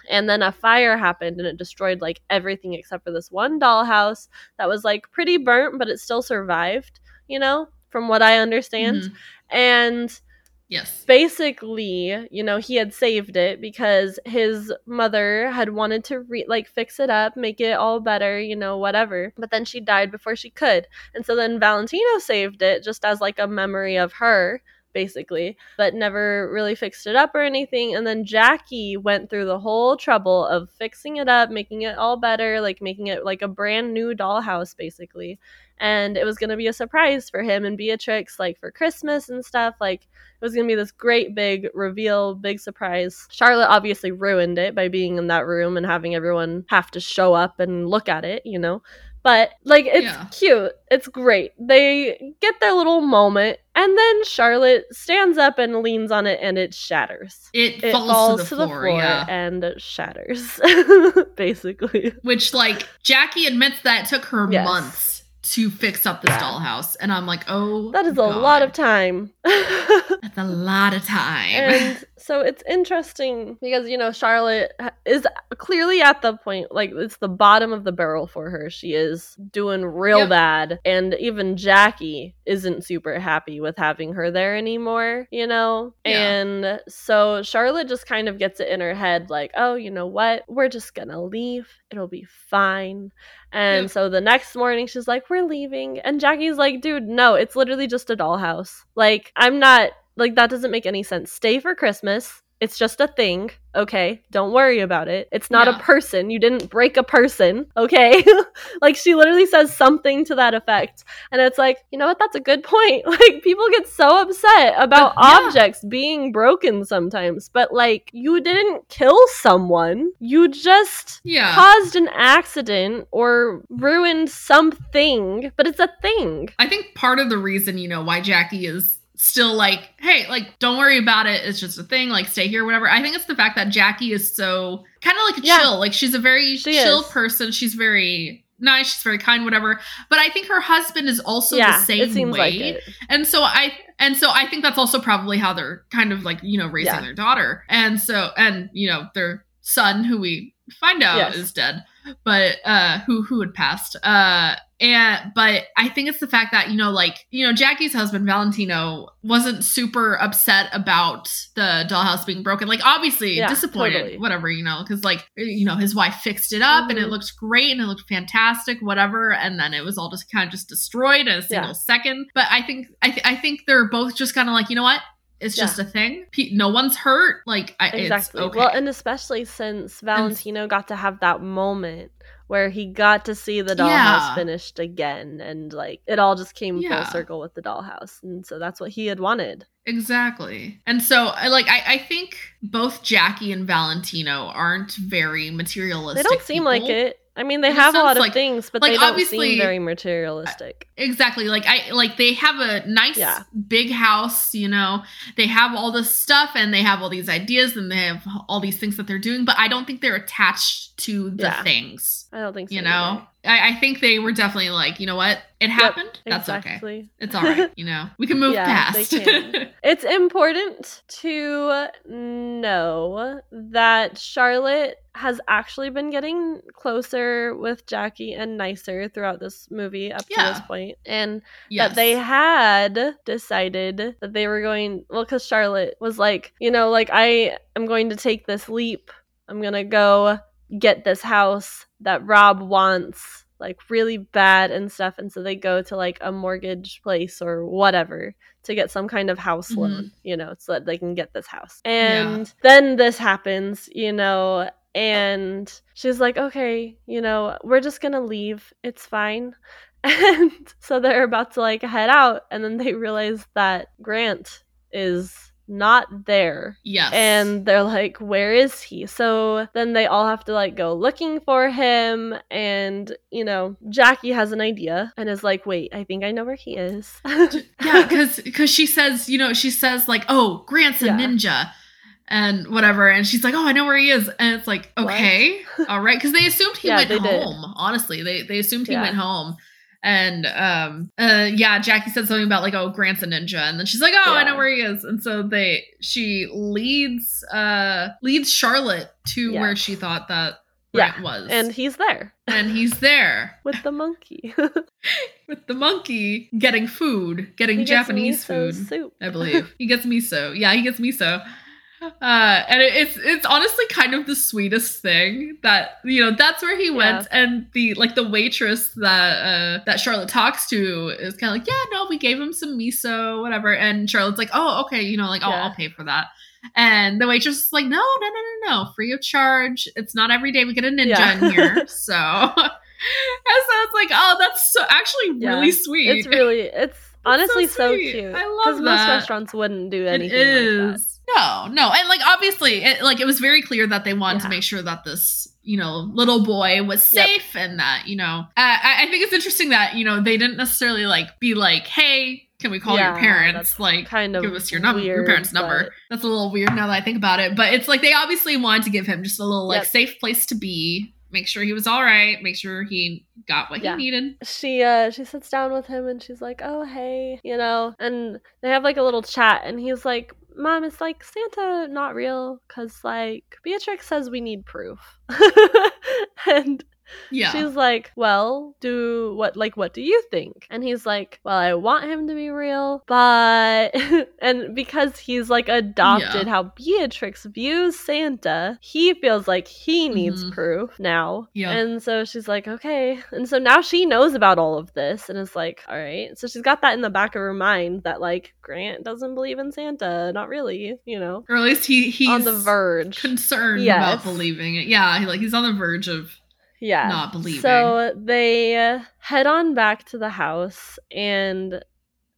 A: And then a fire happened, and it destroyed like everything except for this one dollhouse that was like pretty burnt, but it still survived, you know, from what I understand.
C: Mhm.
A: And
C: Yes.
A: basically, you know, he had saved it because his mother had wanted to re- like fix it up, make it all better, you know, whatever. But then she died before she could. And so then Valentino saved it just as like a memory of her basically, but never really fixed it up or anything. And then Jackie went through the whole trouble of fixing it up, making it all better, like making it like a brand new dollhouse basically. And it was going to be a surprise for him and Beatrix like for Christmas and stuff. Like it was going to be this great big reveal, big surprise. Charlotte obviously ruined it by being in that room and having everyone have to show up and look at it, you know. But like it's
C: Yeah.
A: cute. It's great. They get their little moment and then Charlotte stands up and leans on it and it shatters.
C: It,
A: It
C: falls, to the floor, yeah.
A: and shatters basically.
C: Which, like, Jackie admits that took her
A: Yes.
C: months to fix up this
A: Yeah.
C: dollhouse. And I'm like, oh.
A: That is a lot of time.
C: That's a lot of time.
A: and so it's interesting because you know Charlotte is clearly at the point like it's the bottom of the barrel for her. She is doing real
C: Yep.
A: bad, and even Jackie isn't super happy with having her there anymore. You know,
C: Yeah.
A: and so Charlotte just kind of gets it in her head like, oh, you know what? We're just gonna leave. It'll be fine. And
C: Yep.
A: so the next morning, she's like, We're leaving. And Jackie's like, Dude, no, it's literally just a dollhouse. Like, I'm not, like, that doesn't make any sense. Stay for Christmas. It's just a thing, okay? Don't worry about it. It's not
C: Yeah.
A: a person. You didn't break a person, okay? like, she literally says something to that effect. And it's like, you know what? That's a good point. Like, people get so upset about
C: But, yeah.
A: objects being broken sometimes, but, like, you didn't kill someone. You just
C: yeah.
A: caused an accident or ruined something, but it's a thing.
C: I think part of the reason, you know, why Jackie is still like, hey, like, don't worry about it. It's just a thing. Like, stay here, whatever. I think it's the fact that Jackie is so kind of like a
A: Yeah.
C: chill. Like, she's a very
A: She
C: chill
A: is.
C: person. She's very nice. She's very kind, whatever. But I think her husband is also
A: yeah,
C: the same
A: it seems
C: way.
A: like it.
C: And so I and so I think that's also probably how they're kind of like, you know, raising
A: Yeah.
C: their daughter. And so and you know, their son who we find out
A: Yes.
C: is dead, but uh who who had passed. Uh and but I think it's the fact that, you know, like, you know, Jackie's husband, Valentino, wasn't super upset about the dollhouse being broken. Like obviously
A: Yeah,
C: disappointed,
A: totally.
C: whatever, you know, because like you know, his wife fixed it up and it
A: Mhm.
C: looked great and it looked fantastic, whatever, and then it was all just kind of just destroyed in a single
A: Yeah.
C: second. But I think I, th- I think they're both just kind of like, you know what? It's
A: Yeah.
C: just a thing. No one's hurt. Like I,
A: exactly.
C: It's okay.
A: Well, and especially since Valentino got to have that moment where he got to see the dollhouse
C: Yeah.
A: finished again, and like it all just came
C: Yeah.
A: full circle with the dollhouse, and so that's what he had wanted.
C: Exactly. And so I like I, I think both Jackie and Valentino aren't very materialistic.
A: They don't seem like it. I mean, they have a lot of
C: like-
A: things, but
C: like,
A: they don't
C: obviously-
A: seem very materialistic.
C: Exactly. Like I like they have a nice
A: Yeah.
C: big house, you know. They have all this stuff and they have all these ideas and they have all these things that they're doing, but I don't think they're attached to the
A: Yeah.
C: things.
A: I don't think so.
C: You know? I, I think they were definitely like, you know what? It happened.
A: either.
C: That's okay. It's all right. You know, we can move
A: Yeah,
C: past.
A: can. It's important to know that Charlotte has actually been getting closer with Jackie and nicer throughout this movie up to
C: Yeah.
A: this point, and
C: yes.
A: that they had decided that they were going well because Charlotte was like, you know, like I am going to take this leap. I'm gonna go get this house that Rob wants like really bad and stuff and so they go to like a mortgage place or whatever to get some kind of house
C: Mhm.
A: loan you know so that they can get this house. And then this happens you know and she's like okay you know we're just gonna leave. It's fine. And so they're about to like head out and then they realize that grant is not there
C: Yes.
A: and they're like where is he so then they all have to like go looking for him and you know jackie has an idea and is like wait i think i know where he is
C: yeah, because because she says, you know, she says like, "Oh, Grant's a
A: Yeah.
C: ninja," and whatever, and she's like, "Oh, I know where he is," and it's like,
A: What?
C: okay, all right, because they assumed he
A: Yeah,
C: went
A: they did.
C: home. Honestly, they they assumed he
A: Yeah.
C: went home. And um uh yeah, Jackie said something about like, oh, Grant's a ninja, and then she's like, oh, I know where he is, and so they she leads uh leads Charlotte to
A: Yeah.
C: where she thought that
A: Yeah,
C: Grant was,
A: and he's there.
C: And he's there.
A: With the monkey.
C: With the monkey getting food, getting
A: He
C: Japanese food.
A: soup.
C: I believe. He gets miso. Yeah, he gets miso. Uh, and it, it's it's honestly kind of the sweetest thing that you know that's where he went. And the like the waitress that uh that Charlotte talks to is kind of like yeah no we gave him some miso whatever. And Charlotte's like oh okay you know like oh,
A: Yeah.
C: I'll pay for that. And the waitress is like no no no no no free of charge. It's not every day we get a ninja
A: Yeah.
C: in here. So and so it's like oh that's so actually really sweet.
A: It's really it's honestly so,
C: sweet.
A: cute.
C: I love
A: because
C: most
A: restaurants wouldn't do
C: It
A: anything like that.
C: is. No, no. And like obviously it like it was very clear that they wanted to make sure that this, you know, little boy was
A: Yep.
C: safe and that, you know, uh, I, I think it's interesting that, you know, they didn't necessarily like be like, hey, can we call
A: Yeah,
C: your parents? Like
A: kind of
C: give us your number your parents' number. That's a little weird now that I think about it. But it's like they obviously wanted to give him just a little like
A: Yep.
C: safe place to be, make sure he was all right, make sure he got what
A: Yeah.
C: he needed.
A: she uh she sits down with him and she's like oh hey you know and they have like a little chat and he's like mom it's like santa not real because like beatrix says we need proof. And
C: Yeah.
A: she's like well do what like what do you think and he's like well i want him to be real but and because he's like adopted
C: Yeah.
A: how beatrix views santa he feels like he needs
C: Mhm.
A: proof now
C: Yeah.
A: and so she's like okay and so now she knows about all of this and is like all right so she's got that in the back of her mind that like grant doesn't believe in santa not really you know
C: or at least he he's
A: on the verge
C: concerned
A: Yes.
C: about believing it. Yeah, he, like he's on the verge of
A: yeah
C: not believing.
A: So they uh, head on back to the house, and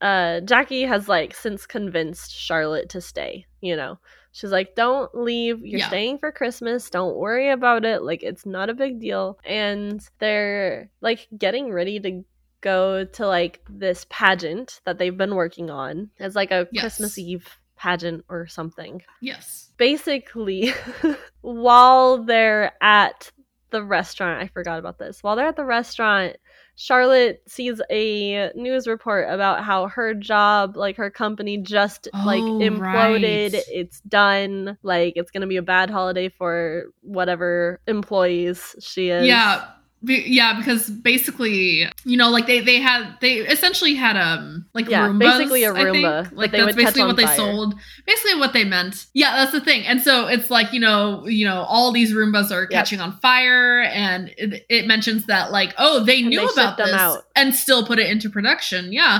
A: uh, Jackie has like since convinced Charlotte to stay. You know, she's like, "Don't leave. You're
C: Yeah.
A: staying for Christmas. Don't worry about it. Like, it's not a big deal." And they're like getting ready to go to like this pageant that they've been working on. It's like a
C: Yes.
A: Christmas Eve pageant or something
C: yes.
A: basically while they're at the restaurant i forgot about this while they're at the restaurant charlotte sees a news report about how her job like her company just like
C: Oh,
A: imploded
C: right.
A: it's done like it's gonna be a bad holiday for whatever employees she is
C: Yeah. Be- yeah, because basically, you know, like they they had they essentially had um like
A: Yeah,
C: Roombas,
A: basically a. Roomba
C: Like
A: they
C: that's basically what they sold. Basically what they meant. Yeah, that's the thing. And so it's like you know you know all these Roombas are catching on fire, and it, it mentions that like oh they
A: And
C: knew
A: they
C: about this
A: out.
C: and still put it into production. Yeah.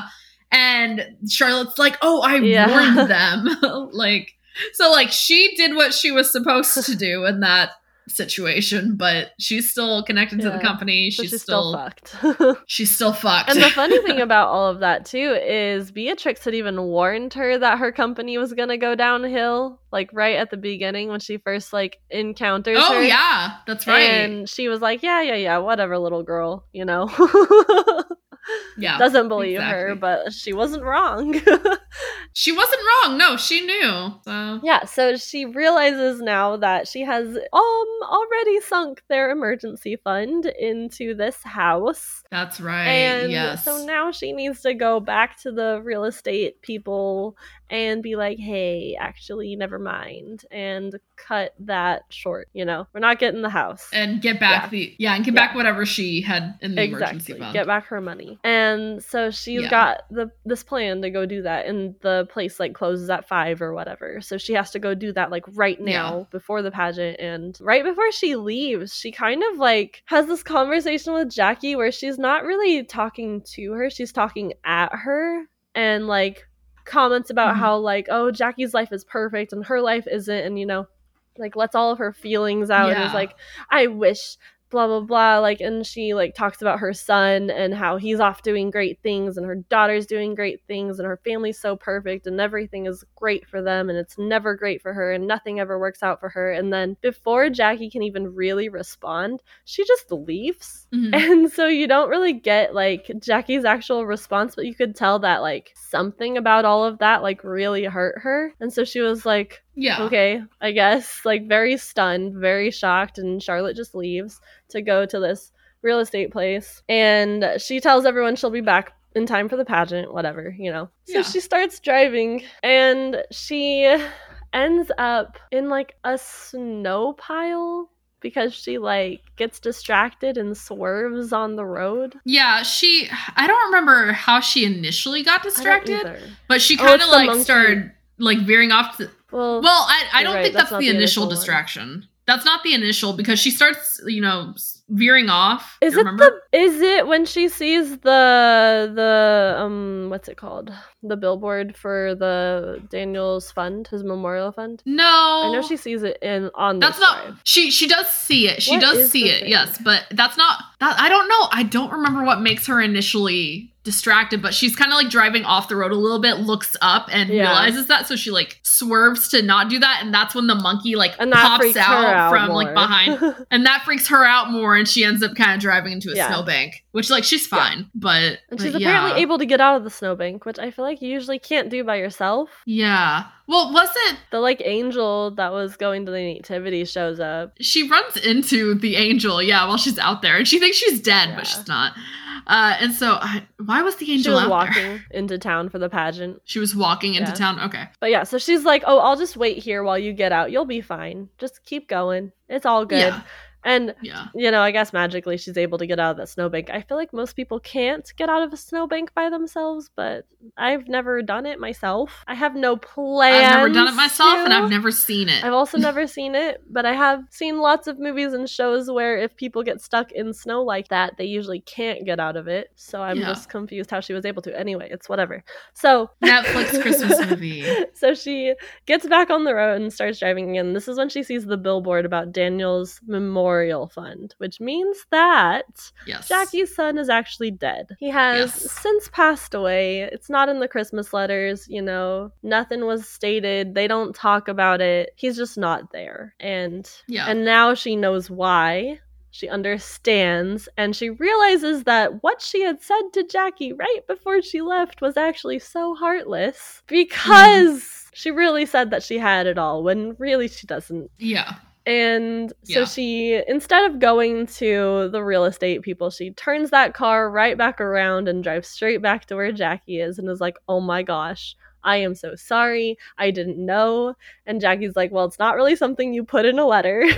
C: And Charlotte's like, "Oh, I
A: Yeah.
C: warned them." like so like she did what she was supposed to do in that situation, but she's still connected to the company.
A: So
C: She's,
A: she's
C: still,
A: still fucked.
C: she's still fucked.
A: And the funny thing about all of that too is Beatrix had even warned her that her company was gonna go downhill, like right at the beginning when she first like encounters
C: Oh
A: her.
C: yeah, that's right.
A: And she was like, "Yeah, yeah, yeah, whatever, little girl," you know.
C: yeah.
A: Doesn't believe her, but she wasn't wrong.
C: She wasn't wrong. No, she knew. So
A: yeah, so she realizes now that she has um already sunk their emergency fund into this house.
C: That's right.
A: And
C: yes.
A: so now she needs to go back to the real estate people and be like, hey, actually, never mind, and cut that short. You know, we're not getting the house.
C: and get back
A: Yeah.
C: the yeah, and get
A: Yeah.
C: back whatever she had in the emergency
A: exactly
C: fund.
A: get back her money and so she's
C: Yeah.
A: got the this plan to go do that and the place like closes at five or whatever so she has to go do that like right now before the pageant and right before she leaves she kind of like has this conversation with jackie where she's not really talking to her she's talking at her and like comments about
C: Mhm.
A: how like oh jackie's life is perfect and her life isn't and you know like lets all of her feelings out and is like I wish blah blah blah like and she like talks about her son and how he's off doing great things and her daughter's doing great things and her family's so perfect and everything is great for them and it's never great for her and nothing ever works out for her and then before Jackie can even really respond she just leaves
C: Mhm.
A: and so you don't really get like Jackie's actual response, but you could tell that like something about all of that like really hurt her. And so she was like,
C: Yeah.
A: okay, I guess, like very stunned, very shocked. And Charlotte just leaves to go to this real estate place. And she tells everyone she'll be back in time for the pageant, whatever, you know. So
C: Yeah.
A: she starts driving and she ends up in like a snow pile because she like gets distracted and swerves on the road.
C: Yeah, she I don't remember how she initially got distracted, but she
A: Oh,
C: kind of
A: the
C: like started like veering off to
A: Well,
C: Well, I, I don't
A: right,
C: think
A: that's
C: that's, the initial
A: initial
C: distraction. That's not the initial because she starts, you know, veering off.
A: is it
C: remember?
A: the is it when she sees the the um what's it called the billboard for the Daniel's fund his memorial fund?
C: No.
A: I know she sees it in on
C: That's not
A: drive.
C: she she does see it. She
A: What
C: does see it.
A: thing?
C: Yes, but that's not that I don't know. I don't remember what makes her initially distracted, but she's kind of like driving off the road a little bit, looks up and
A: Yeah.
C: realizes that so she like swerves to not do that and that's when the monkey like pops out,
A: out
C: from
A: more.
C: like behind and that freaks her out more and she ends up kind of driving into a
A: Yeah.
C: snowbank, which like she's
A: Yeah.
C: fine, but
A: and she's
C: but
A: apparently
C: yeah.
A: able to get out of the snowbank, which I feel like you usually can't do by yourself.
C: Yeah. Well, was it
A: The like angel that was going to the nativity shows up.
C: she runs into the angel, yeah, while she's out there, and she thinks she's dead,
A: Yeah.
C: but she's not. Uh, and so, I, why was the
A: She
C: angel
A: was
C: out
A: walking
C: there?
A: into town for the pageant.
C: She was walking into
A: Yeah.
C: town. Okay,
A: But yeah, so she's like, "Oh, I'll just wait here while you get out. You'll be fine. Just keep going. It's all good."
C: Yeah.
A: And
C: yeah,
A: you know, I guess magically she's able to get out of that snowbank. I feel like most people can't get out of a snowbank by themselves, but I've never done it myself. I have no plan.
C: I've never done it myself, and. I've never seen it.
A: I've also never seen it, but I have seen lots of movies and shows where if people get stuck in snow like that, they usually can't get out of it. So I'm
C: Yeah.
A: just confused how she was able to. Anyway, it's whatever. So
C: Netflix Christmas movie.
A: so she gets back on the road and starts driving again. This is when she sees the billboard about Daniel's memorial fund, which means that
C: Yes,
A: Jackie's son is actually dead. He has
C: Yes.
A: since passed away. It's not in the Christmas letters, you know. Nothing was stated. They don't talk about it. He's just not there. And
C: Yeah,
A: and now she knows why. She understands and she realizes that what she had said to Jackie right before she left was actually so heartless mm-hmm. because she really said that she had it all when really she doesn't.
C: yeah,
A: And so
C: Yeah.
A: she, instead of going to the real estate people, she turns that car right back around and drives straight back to where Jackie is and is like, oh my gosh, I am so sorry. I didn't know. And Jackie's like, well, it's not really something you put in a letter.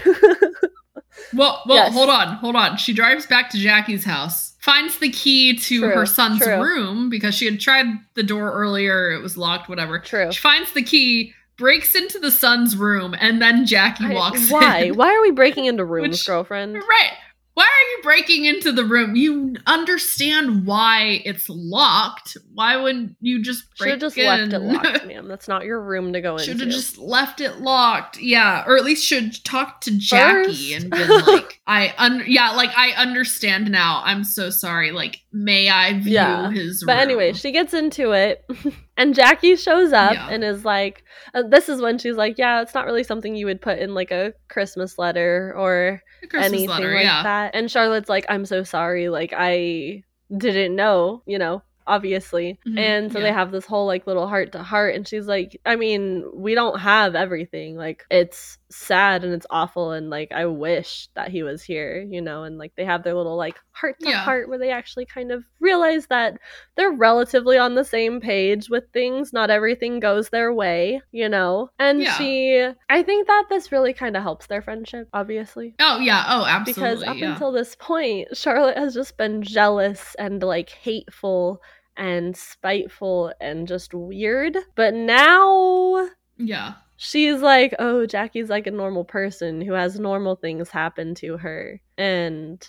C: Well, well,
A: Yes.
C: hold on, hold on. She drives back to Jackie's house, finds the key to
A: True,
C: her son's
A: true.
C: room because she had tried the door earlier. It was locked, whatever.
A: True.
C: She finds the key, breaks into the son's room, and then Jackie
A: I-
C: walks
A: why?
C: in.
A: Why Why are we breaking into rooms,
C: Which-
A: girlfriend?
C: Right. why are you breaking into the room? You understand why it's locked. Why wouldn't you just break
A: Should have just
C: in?
A: left it locked, ma'am. That's not your room to go into.
C: Should have just left it locked. Yeah, or at least should talk to Jackie
A: First.
C: and been like, I un yeah, like I understand now. I'm so sorry. Like, may I view
A: Yeah,
C: his
A: But anyway, she gets into it, and Jackie shows up
C: Yeah.
A: and is like, uh, "This is when she's like, yeah, it's not really something you would put in like a Christmas letter or
C: Christmas
A: anything
C: letter,
A: like
C: yeah.
A: that." And Charlotte's like, "I'm so sorry. Like, I didn't know, you know." Obviously,
C: Mhm,
A: and so they have this whole like little heart to heart, and she's like, I mean, we don't have everything. Like, it's sad and it's awful, and like, I wish that he was here, you know. And like, they have their little like heart to heart where they actually kind of realize that they're relatively on the same page with things. Not everything goes their way, you know. And
C: Yeah.
A: she, I think that this really kind of helps their friendship, obviously.
C: Oh yeah, oh absolutely.
A: Because up
C: yeah.
A: until this point, Charlotte has just been jealous and like hateful and spiteful and just weird. But now
C: yeah.
A: she's like, oh, Jackie's like a normal person who has normal things happen to her. And,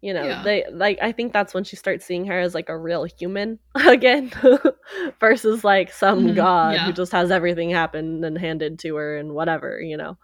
A: you know,
C: Yeah.
A: they like, I think that's when she starts seeing her as like a real human again versus like some
C: Mhm,
A: god
C: yeah.
A: who just has everything happen and handed to her and whatever, you know.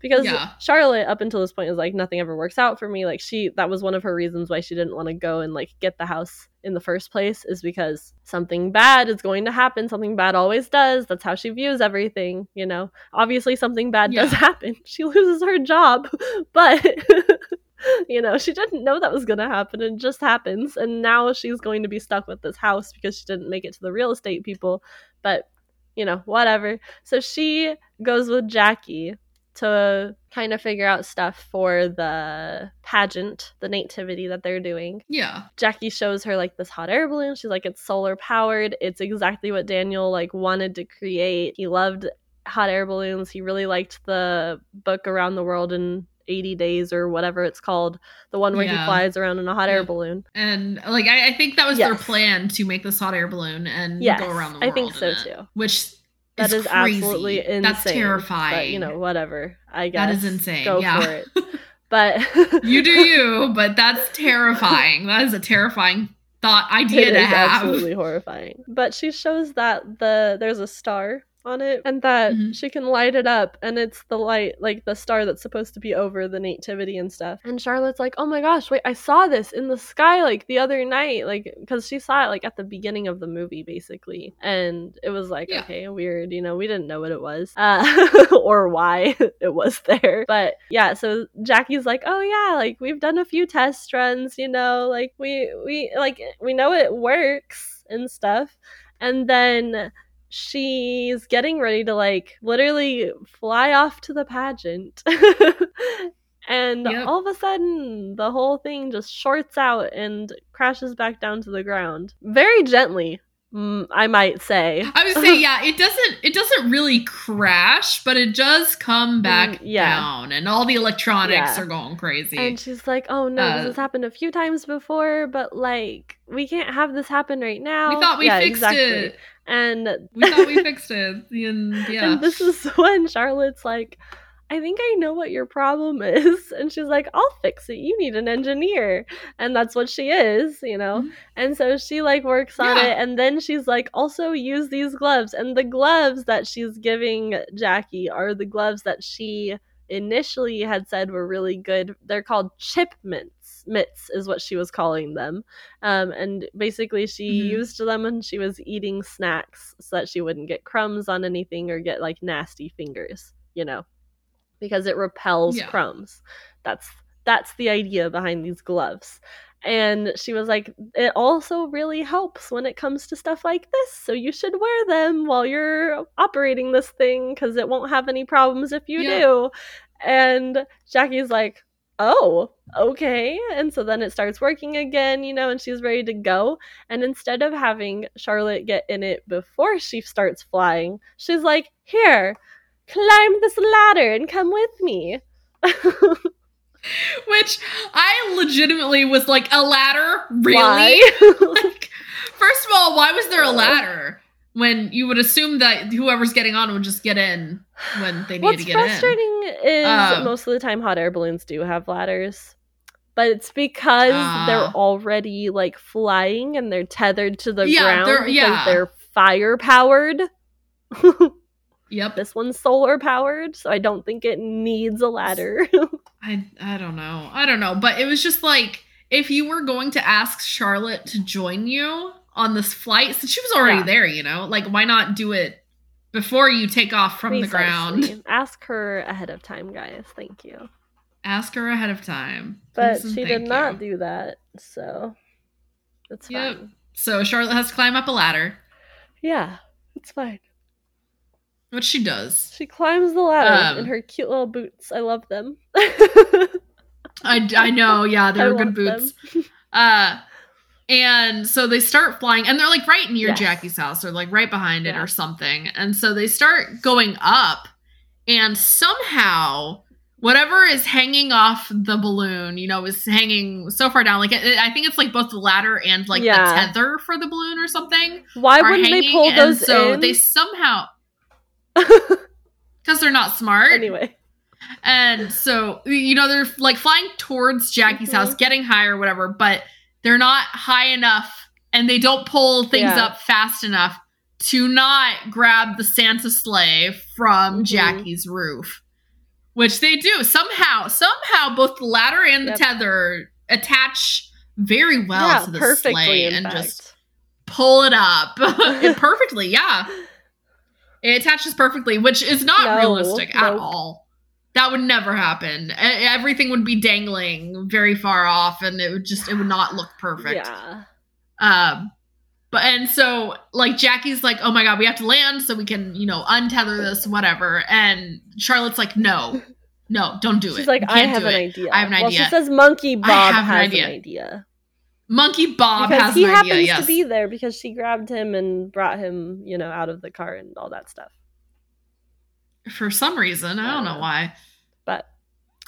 A: Because
C: Yeah.
A: Charlotte, up until this point, is like nothing ever works out for me. Like she, that was one of her reasons why she didn't want to go and like get the house in the first place, is because something bad is going to happen. Something bad always does. That's how she views everything. You know, obviously something bad does happen. She loses her job, but you know she didn't know that was going to happen. It just happens, and now she's going to be stuck with this house because she didn't make it to the real estate people. But you know, whatever. So she goes with Jackie to kind of figure out stuff for the pageant, the nativity that they're doing.
C: Yeah.
A: Jackie shows her like this hot air balloon. She's like, it's solar powered. It's exactly what Daniel like wanted to create. He loved hot air balloons. He really liked the book Around the World in 80 Days or whatever it's called. The one where he flies around in a hot air balloon.
C: And like I, I think that was their plan to make this hot air balloon and
A: Yes,
C: go around the world.
A: I think so
C: it,
A: too.
C: Which
A: That is,
C: crazy.
A: absolutely insane.
C: That's terrifying.
A: But you know, whatever. I guess
C: That is insane.
A: Go
C: yeah.
A: for it. But
C: you do you, but that's terrifying. That is a terrifying thought idea
A: It
C: to
A: is
C: have.
A: absolutely horrifying. But she shows that the there's a star on it and that
C: Mhm.
A: she can light it up and it's the light like the star that's supposed to be over the nativity and stuff. And Charlotte's like, "Oh my gosh, wait, I saw this in the sky like the other night like cuz she saw it like at the beginning of the movie basically." And it was like,
C: Yeah.
A: "Okay, weird, you know, we didn't know what it was uh or why it was there." But yeah, so Jackie's like, "Oh yeah, like we've done a few test runs, you know, like we we like we know it works and stuff." And then she's getting ready to like literally fly off to the pageant. and
C: Yep.
A: all of a sudden, the whole thing just shorts out and crashes back down to the ground. Very gently, mm, I might say.
C: I would say, yeah, it doesn't it doesn't really crash, but it does come back
A: Mm, yeah.
C: down, and all the electronics
A: Yeah.
C: are going crazy.
A: And she's like, "Oh no,
C: Uh,
A: this has happened a few times before, but like we can't have this happen right now."
C: we thought we
A: Yeah,
C: fixed
A: exactly.
C: it.
A: And
C: We thought we fixed it. And yeah,
A: And this is when Charlotte's like, I think I know what your problem is. And she's like, I'll fix it. You need an engineer. And that's what she is, you know?
C: Mhm.
A: And so she like works on
C: Yeah.
A: it. And then she's like, also use these gloves. And the gloves that she's giving Jackie are the gloves that she initially had said were really good. They're called chip mints. Mitts is what she was calling them. Um, and basically, she
C: Mhm.
A: used them when she was eating snacks so that she wouldn't get crumbs on anything or get like nasty fingers, you know, because it repels
C: Yeah.
A: crumbs. That's that's the idea behind these gloves. And she was like, it also really helps when it comes to stuff like this. So you should wear them while you're operating this thing because it won't have any problems if you
C: Yeah.
A: do. And Jackie's like, oh, okay. And so then it starts working again, you know, and she's ready to go. And instead of having Charlotte get in it before she starts flying, she's like, here, climb this ladder and come with me.
C: which I legitimately was like a ladder, really? Like, first of all, why was there a ladder when you would assume that whoever's getting on would just get in when they need
A: What's
C: to get in?
A: What's frustrating is
C: Um,
A: most of the time hot air balloons do have ladders. but it's because
C: Ah.
A: they're already like flying and they're tethered to the
C: Yeah,
A: ground
C: they're- yeah.
A: they're fire powered.
C: Yep.
A: this one's solar powered, so I don't think it needs a ladder.
C: I I don't know. I don't know, but it was just like if you were going to ask Charlotte to join you on this flight, since she was already
A: Yeah.
C: there, you know, like why not do it before you take off from the ground?
A: Ask her ahead of time, guys. Thank you.
C: Ask her ahead of time.
A: But she did not
C: you.
A: do that, so it's
C: Yep.
A: fine.
C: So Charlotte has to climb up a ladder,
A: Yeah, it's fine.
C: which she does.
A: She climbs the ladder
C: Um,
A: in her cute little boots. I love them.
C: I, I know, yeah, they're
A: I
C: good boots. Uh, and so they start flying, and they're like right near
A: Yes.
C: Jackie's house, or like right behind it, or something. And so they start going up, and somehow whatever is hanging off the balloon, you know, is hanging so far down. Like it, I think it's like both the ladder and like
A: Yeah.
C: the tether for the balloon or something.
A: Why wouldn't they
C: hanging,
A: pull
C: and
A: those
C: so
A: in?
C: they somehow because they're not smart.
A: anyway,
C: And so, you know, they're like flying towards Jackie's
A: Mhm.
C: house, getting high or whatever, but they're not high enough and they don't pull things
A: Yeah.
C: up fast enough to not grab the Santa sleigh from
A: Mhm.
C: Jackie's roof. Which they do. Somehow, somehow both the ladder and the
A: Yep.
C: tether attach very well
A: yeah,
C: to the sleigh and
A: fact,
C: just pull it up. Perfectly, yeah. It attaches perfectly, which is not
A: No,
C: realistic at all. That would never happen. Everything would be dangling very far off, and it would just it would not look perfect.
A: yeah,
C: Um, but and so like Jackie's like, oh my god, we have to land so we can you know untether this, whatever. And Charlotte's like, no, no, don't do it.
A: she's like, I have an
C: it.
A: idea.
C: I have an
A: Well,
C: idea.
A: she says Monkey Bob
C: have an
A: has
C: idea.
A: an idea
C: Monkey Bob
A: because
C: has
A: he
C: an
A: happens
C: idea. Yes.
A: to be there because she grabbed him and brought him, you know, out of the car and all that stuff.
C: For some reason, I don't know why.
A: But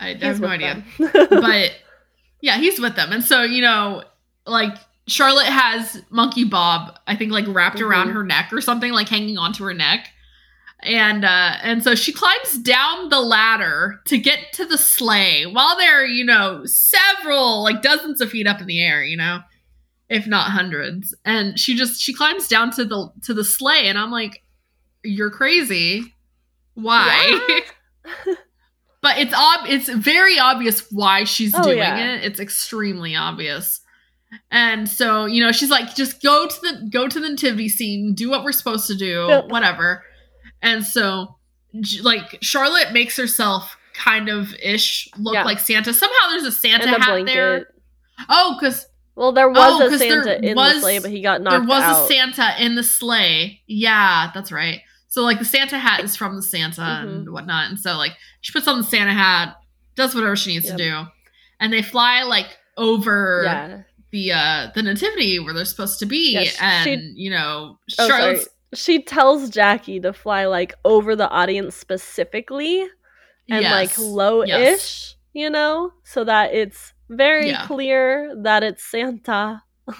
C: I, I have no idea. but yeah, he's with them. And so, you know, like Charlotte has Monkey Bob, I think like wrapped around
A: Mhm.
C: her neck or something, like hanging onto her neck. And uh and so she climbs down the ladder to get to the sleigh while they're, you know, several like dozens of feet up in the air, you know, if not hundreds. And she just she climbs down to the to the sleigh and I'm like, You're crazy. Why? but it's ob it's very obvious why she's
A: Oh,
C: doing
A: yeah.
C: it. It's extremely obvious. And so, you know, she's like, just go to the go to the nativity scene, do what we're supposed to do,
A: Yep.
C: whatever. And so like Charlotte makes herself kind of ish look
A: Yeah.
C: like Santa. Somehow there's a Santa hat
A: blanket.
C: there. Oh, because
A: Well, there was
C: Oh,
A: a Santa in
C: was-
A: the sleigh, but he got knocked out.
C: there was
A: out.
C: a Santa in the sleigh. Yeah, that's right. So like the Santa hat is from the Santa
A: Mm-hmm.
C: and whatnot, and so like she puts on the Santa hat, does whatever she needs
A: Yep.
C: to do, and they fly like over
A: yeah.
C: the uh the nativity where they're supposed to be,
A: Yes,
C: and
A: she-
C: you know
A: Oh, sorry. She tells Jackie to fly like over the audience specifically and like
C: yes,
A: low-ish,
C: yes.
A: you know, so that it's very
C: Yeah.
A: clear that it's Santa.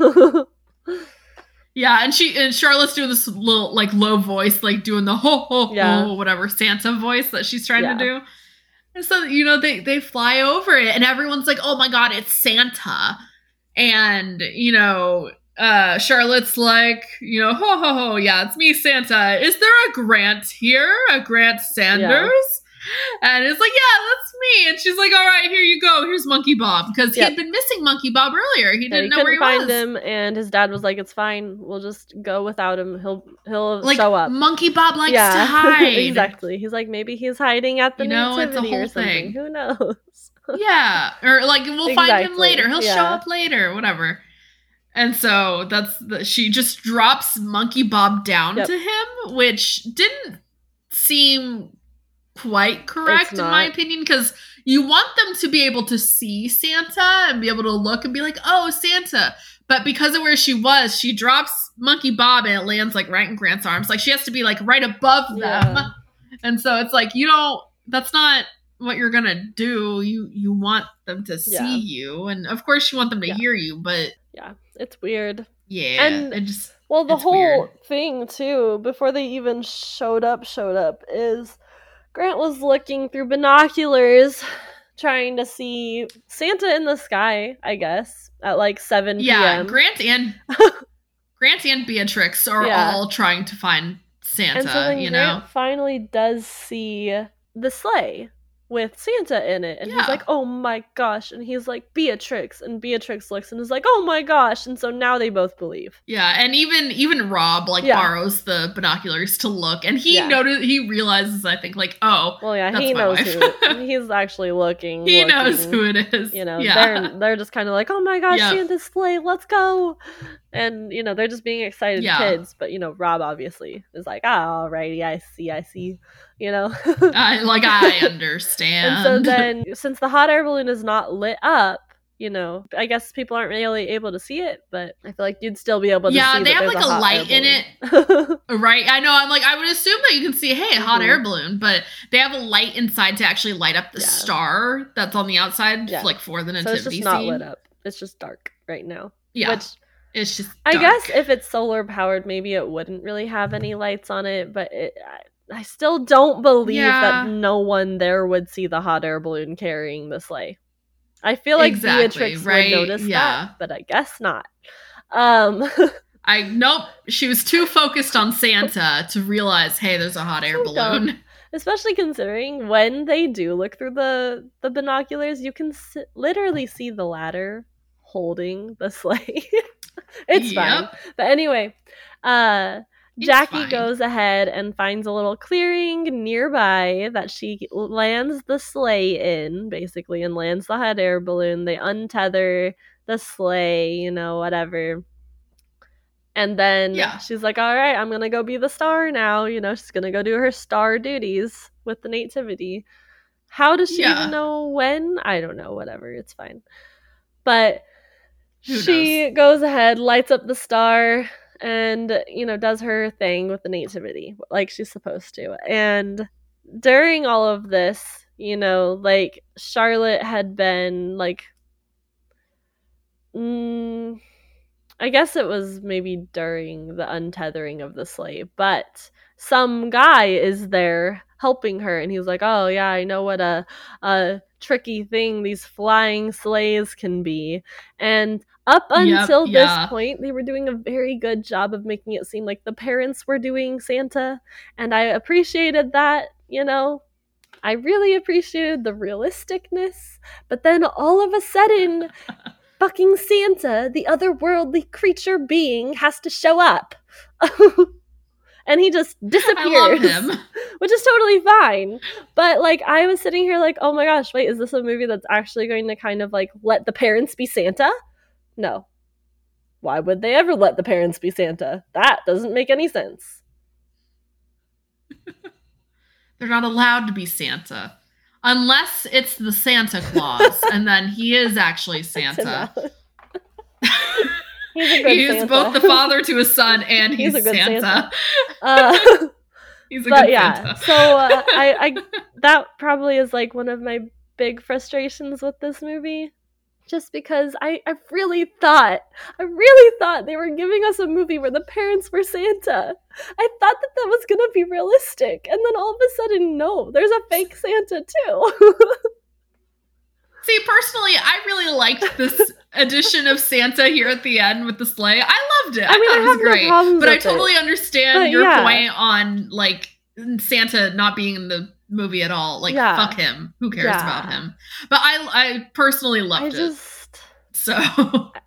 C: Yeah, and she and Charlotte's doing this little like low voice, like doing the ho ho ho
A: Yeah.
C: whatever Santa voice that she's trying
A: Yeah.
C: to do. And so you know they they fly over it, and everyone's like, "Oh my god, it's Santa!" And you know, uh Charlotte's like, you know, ho ho ho, yeah, it's me, Santa. Is there a Grant here? A Grant Sanders? And it's like, yeah, that's me. And she's like, all right, here you go. Here's Monkey Bob because he
A: Yep.
C: had been missing Monkey Bob earlier. He didn't
A: he
C: know where he
A: find
C: was.
A: him, and his dad was like, "It's fine. We'll just go without him. He'll he'll
C: like
A: show up."
C: Monkey Bob likes
A: yeah,
C: to hide.
A: exactly. He's like, maybe he's hiding at the
C: You know, it's a
A: nativity or
C: whole
A: something.
C: thing.
A: Who knows?
C: yeah, or like we'll find him later. He'll show up later, whatever. And so that's the, she just drops Monkey Bob down
A: Yep.
C: to him, which didn't seem quite correct in my opinion because you want them to be able to see Santa and be able to look and be like, "Oh, Santa." But because of where she was, she drops Monkey Bob and it lands like right in Grant's arms. Like she has to be like right above them.
A: Yeah.
C: And so it's like you don't that's not what you're gonna do. You you want them to see
A: Yeah.
C: you. And of course you want them to
A: Yeah.
C: hear you, but
A: Yeah, it's weird.
C: yeah.
A: And-
C: it just
A: Well, the whole
C: weird.
A: thing too, before they even showed up, showed up, is Grant was looking through binoculars, trying to see Santa in the sky, I guess, at like 7
C: Yeah,
A: p.m.
C: Grant and Grant and Beatrix are
A: Yeah.
C: all trying to find Santa,
A: and so then
C: you
A: Grant
C: know.
A: finally does see the sleigh with Santa in it. And
C: Yeah.
A: he's like, oh my gosh. And he's like, Beatrix. And Beatrix looks and is like, oh my gosh. And so now they both believe.
C: Yeah, and even even Rob like
A: Yeah.
C: borrows the binoculars to look, and he
A: Yeah.
C: notice he realizes I think like oh
A: Well, yeah, he knows who he's actually looking.
C: he knows who it is.
A: you know
C: yeah.
A: they're they're just kind of like oh my gosh
C: Yeah.
A: santa's sleigh let's go and you know they're just being excited
C: Yeah.
A: kids but you know rob obviously is like oh, alrighty i see i see you know
C: I, like I understand.
A: and so then since the hot air balloon is not lit up you know i guess people aren't really able to see it but i feel like you'd still be able to
C: Yeah,
A: see
C: Yeah,
A: they
C: have, like, a
A: hot
C: light in
A: it.
C: Right, I know. I'm like, I would assume that you can see, hey, a hot
A: Mhm.
C: air balloon, but they have a light inside to actually light up the
A: Yeah.
C: star that's on the outside,
A: Yeah.
C: like for the nativity so
A: it's just not lit up it's just dark right now
C: Yeah,
A: which
C: it's just.
A: I guess if it's solar powered, maybe it wouldn't really have any lights on it, but it, I, I still don't believe
C: Yeah.
A: that no one there would see the hot air balloon carrying the sleigh. I feel like
C: Exactly,
A: Beatrix
C: right?
A: would notice
C: Yeah.
A: that, but I guess not. Um,
C: I nope. She was too focused on Santa to realize, hey, there's a hot air
A: So dumb.
C: balloon.
A: especially considering when they do look through the the binoculars, you can s- literally see the ladder holding the sleigh. it's fine.
C: Yep.
A: But anyway, uh Jackie goes ahead and finds a little clearing nearby that she lands the sleigh in, basically, and lands the hot air balloon. They untether the sleigh, you know, whatever. And then
C: Yeah.
A: she's like, all right, I'm going to go be the star now. You know, she's going to go do her star duties with the nativity. How does she
C: Yeah.
A: even know when? I don't know. Whatever. It's fine. But
C: Who
A: she goes ahead, lights up the star, and, you know, does her thing with the nativity like she's supposed to. And during all of this, you know, like Charlotte had been like mm, I guess it was maybe during the untethering of the sleigh, but some guy is there helping her and he's like, "Oh, yeah, I know what a a tricky thing these flying sleighs can be." And up
C: Yep,
A: until
C: yeah.
A: this point, they were doing a very good job of making it seem like the parents were doing Santa, and I appreciated that, you know. I really appreciated the realisticness, but then all of a sudden, fucking Santa, the otherworldly creature being, has to show up. and he just disappears.
C: I love him.
A: Which is totally fine. But like I was sitting here like, oh my gosh, wait, is this a movie that's actually going to kind of like let the parents be Santa? No. Why would they ever let the parents be Santa? That doesn't make any sense.
C: They're not allowed to be Santa. Unless it's the Santa Claus, and then he is actually Santa.
A: He's a good
C: He is
A: Santa.
C: both the father to his son and
A: He's
C: he's,
A: a good
C: Santa.
A: Santa. Uh,
C: He's a
A: but
C: good
A: yeah,
C: Santa.
A: so uh, I, I that probably is like one of my big frustrations with this movie, just because I, I really thought, I really thought they were giving us a movie where the parents were Santa. I thought that that was gonna be realistic, and then all of a sudden, no, there's a fake Santa too.
C: See, personally, I really liked this edition of Santa here at the end with the sleigh. I loved it. I,
A: I mean,
C: thought
A: I
C: it was
A: have no
C: great. but I
A: with it.
C: totally understand
A: But
C: your
A: yeah.
C: point on like Santa not being in the movie at all. Like,
A: Yeah.
C: fuck him. Who cares
A: Yeah.
C: about him? But I, I personally
A: I
C: loved it.
A: just,
C: So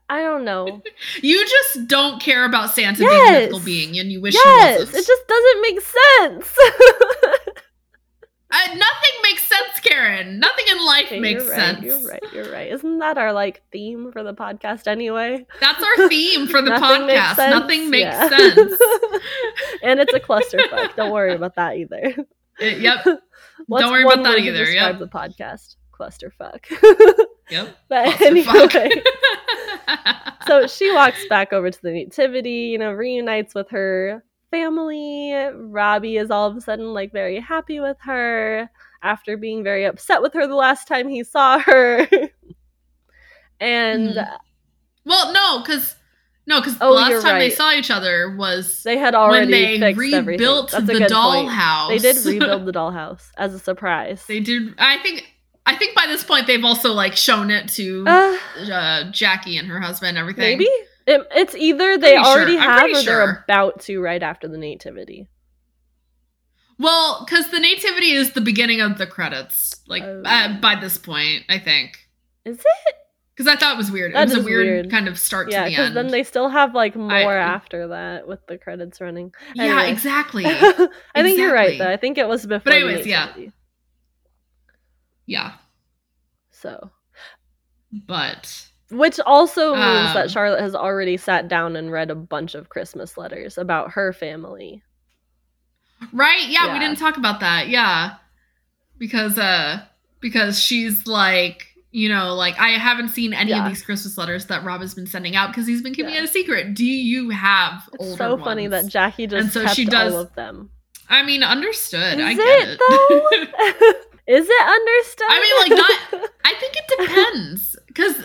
A: I don't know.
C: you just don't care about Santa being a
A: Yes.
C: mythical being, and you wish
A: yes, it just doesn't make sense.
C: Uh, nothing makes sense, Karen. Nothing in life
A: Okay,
C: makes
A: you're right,
C: sense.
A: You're right. You're right. Isn't that our like theme for the podcast anyway?
C: That's our theme for the
A: Nothing
C: podcast.
A: sense?
C: Nothing makes
A: Yeah.
C: sense.
A: and it's a clusterfuck. Don't worry about that either.
C: It- yep.
A: What's
C: Don't worry about that either,
A: Describe
C: yep.
A: the podcast clusterfuck.
C: Yep.
A: but
C: Clusterfuck.
A: anyway, so she walks back over to the nativity. You know, reunites with her family. Robbie is all of a sudden like very happy with her after being very upset with her the last time he saw her. and
C: Mhm. well, no, because no, because
A: Oh,
C: the last time they saw each other was
A: they had already
C: when they rebuilt the dollhouse.
A: They did rebuild the dollhouse as a surprise.
C: they did. I think I think by this point they've also like shown it to
A: Uh,
C: uh, Jackie and her husband. and Everything.
A: maybe it, it's either they
C: Pretty
A: already
C: I'm
A: have or
C: sure.
A: they're about to right after the nativity.
C: Well, because the nativity is the beginning of the credits. Like
A: Oh.
C: uh, by this point, I think.
A: Is it?
C: Because I thought it was weird.
A: That
C: it was a weird,
A: weird.
C: kind of start
A: Yeah,
C: to the end.
A: then they still have like more
C: I-
A: after that with the credits running.
C: yeah, exactly.
A: I think you're right though. I think it was before. the
C: anyways, yeah. yeah,
A: So,
C: but
A: which also means
C: Um,
A: that Charlotte has already sat down and read a bunch of Christmas letters about her family.
C: right, yeah, we didn't talk about that. Yeah, because uh, because she's like. You know, like I haven't seen any
A: Yeah.
C: of these Christmas letters that Rob has been sending out because he's been keeping
A: Yeah.
C: it a secret. Do you have
A: It's
C: older
A: so funny that Jackie just
C: And so
A: kept
C: she does-
A: all of them.
C: I mean, understood.
A: Is
C: I
A: it,
C: get it.
A: though? Is it understood?
C: I mean, like, not- I think it depends because,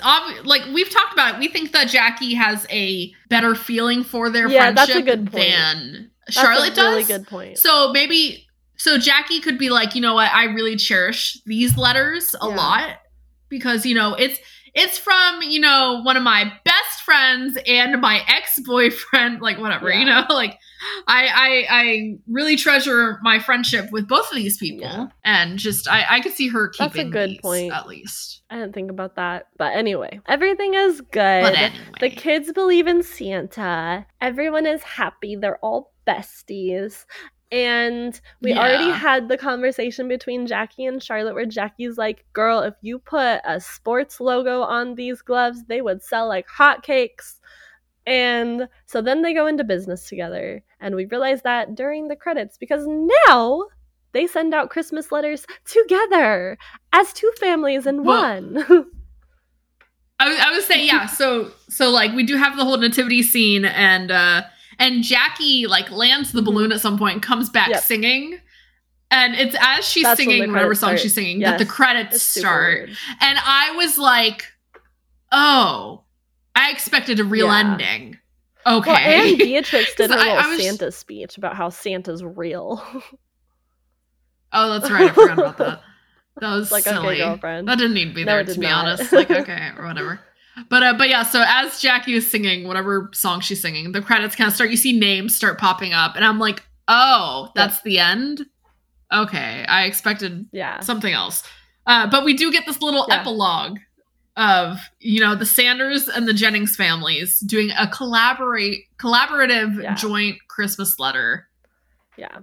C: like, we've talked about it. We think that Jackie has a better feeling for their
A: Yeah, that's a
C: friendship
A: good point.
C: than
A: That's
C: Charlotte
A: a really
C: does.
A: good point.
C: So maybe, so Jackie could be like, you know what? I really cherish these letters a
A: Yeah.
C: lot because you know it's it's from you know one of my best friends and my ex boyfriend, like whatever, you know, like. I, I I really treasure my friendship with both of these people,
A: Yeah.
C: and just I I could see her
A: That's a
C: keeping
A: good
C: these,
A: point.
C: at least.
A: I didn't think about that. But anyway, everything is good.
C: Anyway,
A: The kids believe in Santa. Everyone is happy. They're all besties. And we already had the conversation between Jackie and Charlotte where Jackie's like, Girl, if you put a sports logo on these gloves, they would sell like hotcakes. And so then they go into business together. And we realize that during the credits because now they send out Christmas letters together as two families in
C: Well-
A: one.
C: I was I was saying yeah. So so like we do have the whole nativity scene, and uh and Jackie like lands the
A: Mhm.
C: balloon at some point, and comes back
A: Yep.
C: singing. And it's as she's
A: That's
C: singing whatever song
A: start.
C: she's singing
A: Yes.
C: that the credits start.
A: weird.
C: And I was like, oh, I expected a real
A: Yeah.
C: ending. Okay.
A: Well, and Beatrix did her
C: 'Cause I-
A: little
C: I was-
A: Santa speech about how Santa's real.
C: oh, that's right. I forgot about that. That was
A: like,
C: silly.
A: okay, girlfriend.
C: That didn't need to be there
A: it
C: to be
A: not.
C: honest. Like, okay, or whatever. But uh, but yeah, so as Jackie is singing whatever song she's singing, the credits kind of start. You see names start popping up, and I'm like, oh, that's the end. Okay, I expected
A: yeah.
C: something else. Uh, but we do get this little
A: Yeah.
C: epilogue of you know the Sanders and the Jennings families doing a collaborate collaborative
A: Yeah.
C: joint Christmas letter.
A: Yeah.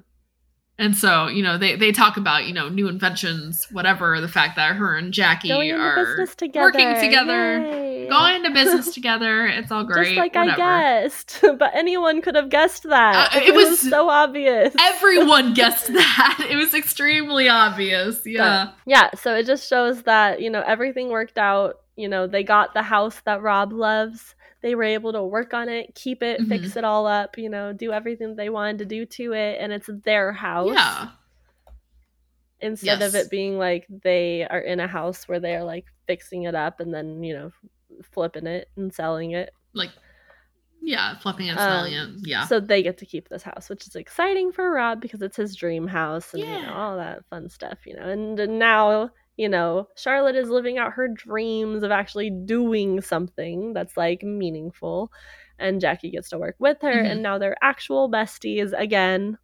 C: And so, you know, they, they talk about, you know, new inventions, whatever, the fact that her and Jackie
A: into
C: are
A: business together.
C: working together,
A: Yay.
C: going to business together. It's all great.
A: Just like
C: whatever.
A: I guessed. But anyone could have guessed that.
C: Uh, it was-
A: so obvious.
C: Everyone guessed that. It was extremely obvious. Yeah.
A: yeah, so it just shows that, you know, everything worked out. You know, they got the house that Rob loves. They were able to work on it, keep it,
C: Mhm.
A: fix it all up, you know, do everything they wanted to do to it, and it's their house.
C: Yeah.
A: instead of it being like they are in a house where they're like fixing it up and then you know flipping it and selling it
C: Like, yeah, flipping and
A: Um,
C: selling it. Yeah.
A: so they get to keep this house which is exciting for rob because it's his dream house and you know all that fun stuff you know and now you know charlotte is living out her dreams of actually doing something that's like meaningful and jackie gets to work with her
C: Mhm.
A: and now they're actual besties again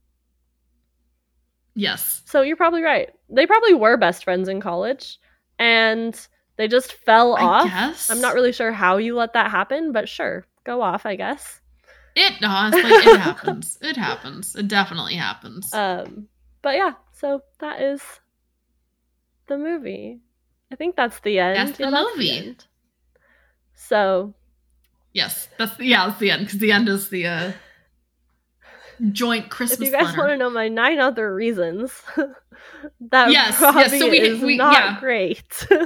C: yes.
A: So you're probably right. They probably were best friends in college and they just fell
C: I
A: off.
C: guess.
A: I'm not really sure how you let that happen, but sure, go off, I guess.
C: It, honestly, it happens. It happens. It definitely happens.
A: Um, but yeah, so that is the movie. I think that's the end.
C: That's the
A: Yeah,
C: movie.
A: end. So
C: yes. That's, yeah, that's the end, because the end is the uh, joint Christmas
A: if you guys want to know my nine other reasons that
C: Yes, yes, so we-
A: is
C: we-
A: not
C: yeah.
A: great.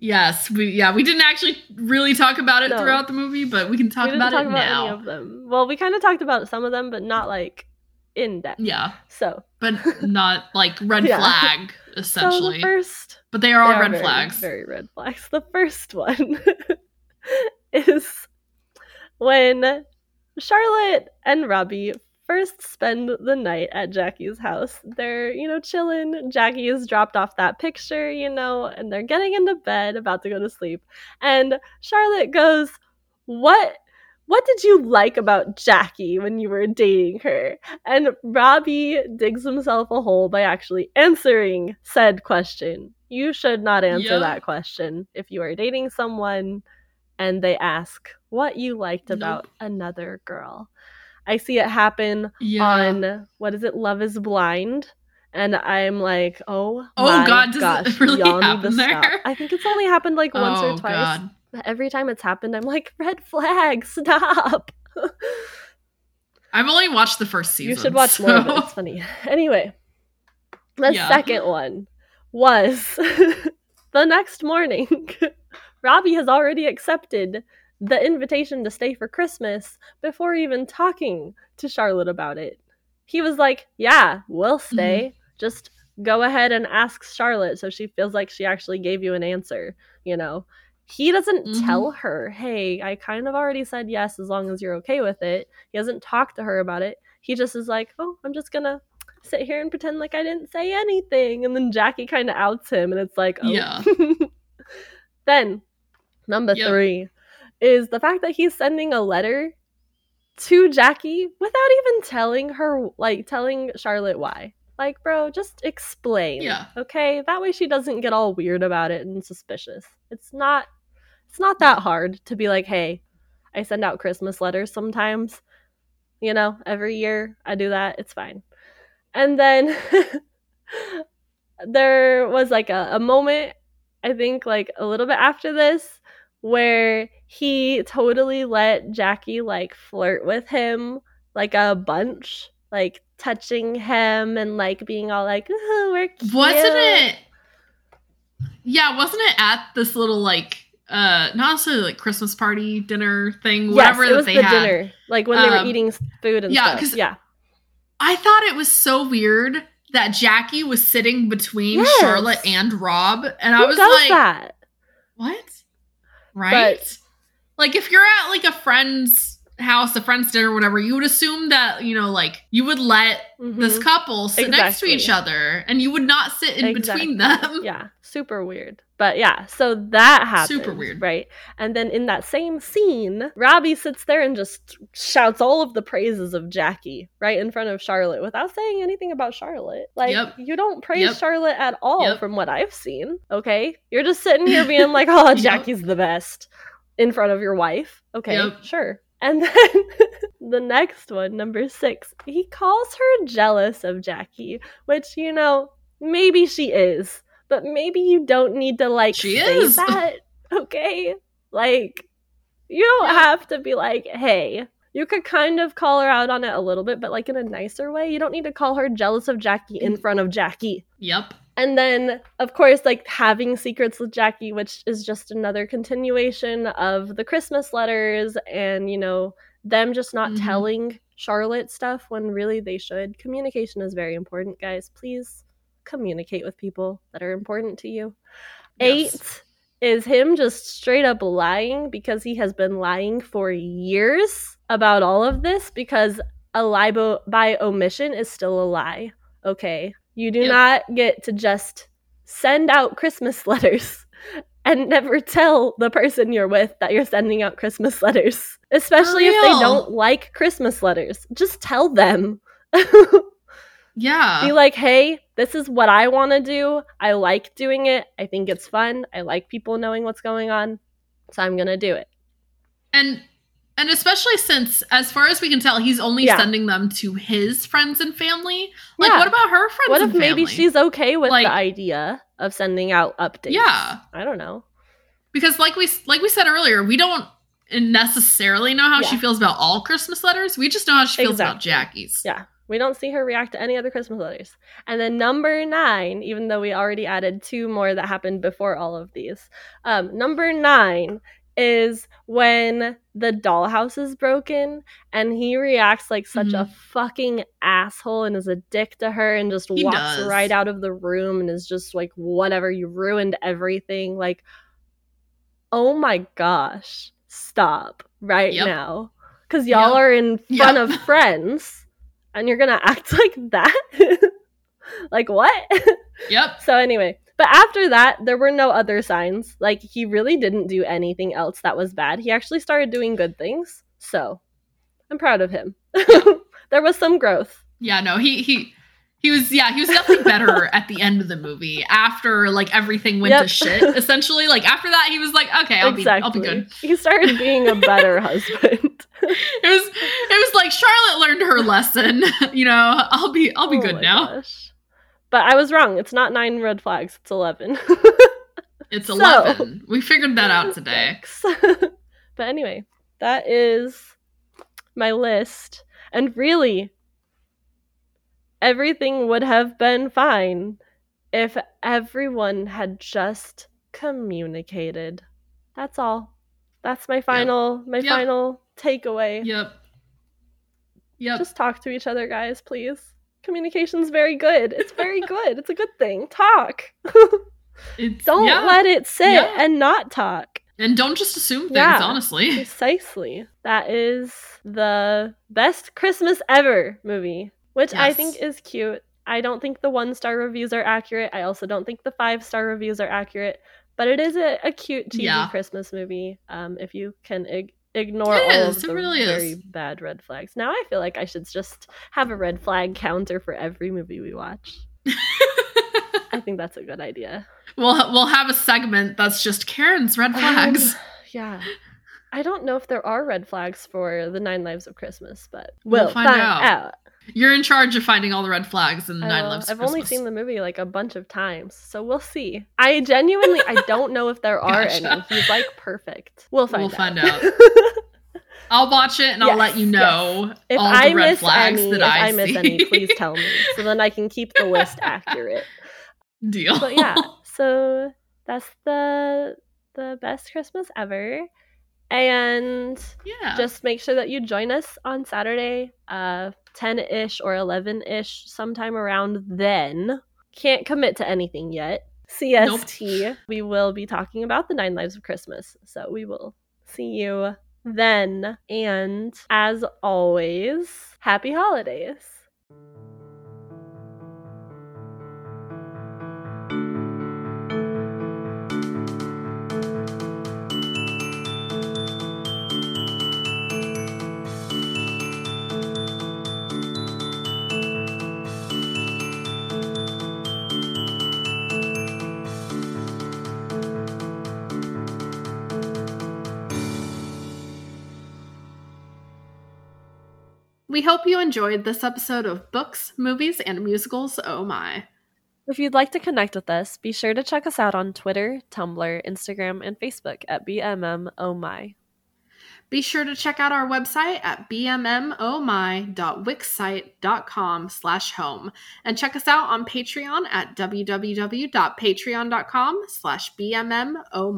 C: Yes, we yeah we didn't actually really talk about it
A: No.
C: throughout the movie, but we can talk
A: we
C: about
A: talk
C: it
A: about
C: now.
A: any of them. Well, we kind of talked about some of them, but not like in depth.
C: yeah,
A: So,
C: but not like red
A: Yeah.
C: flag
A: so
C: essentially.
A: the first
C: but they are all
A: they
C: red
A: very,
C: flags.
A: Very red flags. The first one is when Charlotte and Robbie first spend the night at Jackie's house. They're, you know, chilling. Jackie has dropped off that picture, you know, and they're getting into bed, about to go to sleep. And Charlotte goes, What what did you like about Jackie when you were dating her? And Robbie digs himself a hole by actually answering said question. You should not answer
C: Yeah.
A: that question if you are dating someone and they ask what you liked
C: Nope.
A: about another girl. I see it happen
C: Yeah.
A: on what is it, Love is Blind. And I'm like, oh,
C: Oh,
A: my
C: God, does it
A: gosh,
C: really
A: y'all need
C: happen
A: stop. I think it's only happened like once
C: oh,
A: or twice.
C: God.
A: Every time it's happened, I'm like, red flag, stop.
C: I've only watched the first season.
A: you should watch more of it. It's funny. Anyway, the
C: Yeah.
A: second one was the next morning. Robbie has already accepted the invitation to stay for Christmas before even talking to Charlotte about it. He was like, Yeah, we'll mm-hmm. stay. Just go ahead and ask Charlotte so she feels like she actually gave you an answer, you know? He doesn't
C: Mhm.
A: tell her, Hey, I kind of already said yes as long as you're okay with it. He doesn't talk to her about it. He just is like, Oh, I'm just gonna sit here and pretend like I didn't say anything. And then Jackie kind of outs him, and it's like, oh.
C: Yeah.
A: then, number
C: Yep.
A: three is the fact that he's sending a letter to Jackie without even telling her, like, telling Charlotte why. Like, bro, just explain.
C: Yeah.
A: Okay? That way she doesn't get all weird about it and suspicious. It's not it's not that hard to be like, "Hey, I send out Christmas letters sometimes. You know, every year I do that. It's fine." And then there was like a, a moment, I think, like a little bit after this, where he totally let Jackie like flirt with him like a bunch, like touching him and like being all like, "Ooh, we're cute.
C: Wasn't it? Yeah, wasn't it at this little like uh not necessarily like Christmas party dinner thing, whatever
A: yes, it
C: that they
A: the
C: had.
A: dinner, like when they were
C: Um,
A: eating food and
C: yeah,
A: stuff. Yeah,
C: I thought it was so weird that Jackie was sitting between
A: Yes.
C: Charlotte and Rob, and I was like,
A: that?
C: "What?" Right?
A: But-
C: like if you're at like a friend's house, a friend's dinner, whatever, you would assume that you know, like you would let this
A: Mhm.
C: couple sit next to each other, and you would not sit in between them.
A: yeah, super weird. But yeah, so that happened.
C: Super weird.
A: Right. And then in that same scene, Robbie sits there and just shouts all of the praises of Jackie right in front of Charlotte without saying anything about Charlotte. Like,
C: Yep.
A: you don't praise
C: Yep.
A: Charlotte at all
C: Yep.
A: from what I've seen. Okay. You're just sitting here being like, oh. Jackie's the best in front of your wife. Okay. Sure. And then the next one, number six, he calls her jealous of Jackie, which, you know, maybe she is, but maybe you don't need to like
C: She
A: say
C: is.
A: that. Okay. Like, you don't
C: Yeah.
A: have to be like, hey, you could kind of call her out on it a little bit, but like in a nicer way. You don't need to call her jealous of Jackie in
C: Mm.
A: front of Jackie.
C: Yep.
A: And then, of course, like having secrets with Jackie, which is just another continuation of the Christmas letters and, you know, them just not
C: Mhm.
A: telling Charlotte stuff when really they should. Communication is very important, guys. Please communicate with people that are important to you.
C: Yes.
A: Eight is him just straight up lying because he has been lying for years about all of this because a lie bo- by omission is still a lie. Okay. You do
C: Yep.
A: not get to just send out Christmas letters and never tell the person you're with that you're sending out Christmas letters, especially if they don't like Christmas letters. Just tell them.
C: Yeah.
A: Be like, hey, this is what I want to do. I like doing it. I think it's fun. I like people knowing what's going on. So I'm going to do it.
C: and and especially since as far as we can tell he's only
A: Yeah.
C: sending them to his friends and family like
A: Yeah.
C: what about her friends
A: What if maybe
C: family?
A: she's okay with
C: Like-
A: the idea of sending out updates?
C: Yeah.
A: I don't know.
C: because like we like we said earlier we don't necessarily know how she feels about all christmas letters we just know how she feels about jackie's
A: Yeah. We don't see her react to any other Christmas letters. And then number nine, even though we already added two more that happened before all of these, um, number nine is when the dollhouse is broken and he reacts like such a fucking asshole and is a dick to her and just
C: He
A: walks
C: does.
A: right out of the room and is just like, whatever, you ruined everything. Like, oh my gosh, stop right
C: Yep.
A: now. Because y'all
C: Yep.
A: are in front
C: Yep.
A: of friends and you're gonna act like that? like what?
C: Yep.
A: so anyway, but after that, there were no other signs. Like he really didn't do anything else that was bad. He actually started doing good things. So I'm proud of him. there was some growth.
C: Yeah, no, he he he was yeah, he was definitely better at the end of the movie after like everything went to shit. Essentially, like after that he was like, okay, I'll be I'll be good.
A: He started being a better husband.
C: It was it was like Charlotte learned her lesson. you know, I'll be I'll be
A: Oh
C: good now.
A: gosh. But I was wrong. It's not nine red flags. It's eleven.
C: It's
A: So-
C: 11. We figured that out today.
A: But anyway, that is my list. And really, everything would have been fine if everyone had just communicated. That's all. That's my final my
C: Yep.
A: final takeaway.
C: Yep. Yep.
A: Just talk to each other, guys, please. Communication's very good. It's very good. It's a good thing. Talk.
C: It's,
A: Don't
C: yeah.
A: let it sit
C: Yeah.
A: and not talk.
C: and don't just assume things,
A: Yeah.
C: honestly.
A: Precisely. That is the best Christmas ever movie, which I think is cute. I don't think the one star reviews are accurate. I also don't think the five star reviews are accurate, but it is a, a cute, cheesy
C: Yeah.
A: Christmas movie. Um, if you can ig- ignore
C: It
A: all
C: is,
A: of
C: it
A: the
C: really
A: very
C: is.
A: bad red flags. Now I feel like I should just have a red flag counter for every movie we watch. I think that's a good idea.
C: we'll we'll have a segment that's just Karen's red flags.
A: Um, yeah. I don't know if there are red flags for the Nine Lives of Christmas, but
C: We'll
A: we'll,
C: find
A: find,
C: out.
A: out.
C: You're in charge of finding all the red flags in Nine. Lives.
A: I've only seen the movie like a bunch of times, so we'll see. I genuinely, I don't know if there are
C: Gotcha.
A: any. He's like perfect. We'll find
C: We'll
A: out.
C: find out. I'll watch it and I'll let you
A: yes.
C: know
A: if
C: all
A: I
C: the red
A: miss
C: flags
A: any,
C: that
A: if
C: I,
A: I miss
C: see.
A: any, please tell me, so then I can keep the list accurate.
C: Deal.
A: But yeah, so that's the the best Christmas ever, and
C: yeah.
A: just make sure that you join us on Saturday, uh, 10 ish or 11 ish, sometime around then. Can't commit to anything yet. CST. We will be talking about the Nine Lives of Christmas. So we will see you then. And as always, happy holidays.
C: We hope you enjoyed this episode of Books, Movies, and Musicals. Oh my.
A: If you'd like to connect with us, be sure to check us out on Twitter, Tumblr, Instagram, and Facebook at BMM Oh My.
C: Be sure to check out our website at bmmomy.wixsite.com oh slash home and check us out on Patreon at www.patreon.com slash bmmomy.
A: Oh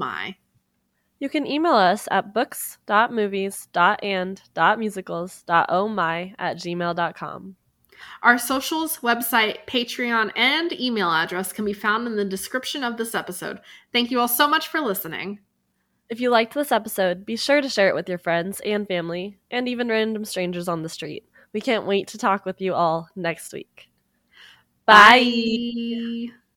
A: You can email us at books.movies.and.musicals.ohmy at gmail.com.
C: Our socials, website, Patreon, and email address can be found in the description of this episode. Thank you all so much for listening.
A: If you liked this episode, be sure to share it with your friends and family, and even random strangers on the street. We can't wait to talk with you all next week. Bye.
C: Bye.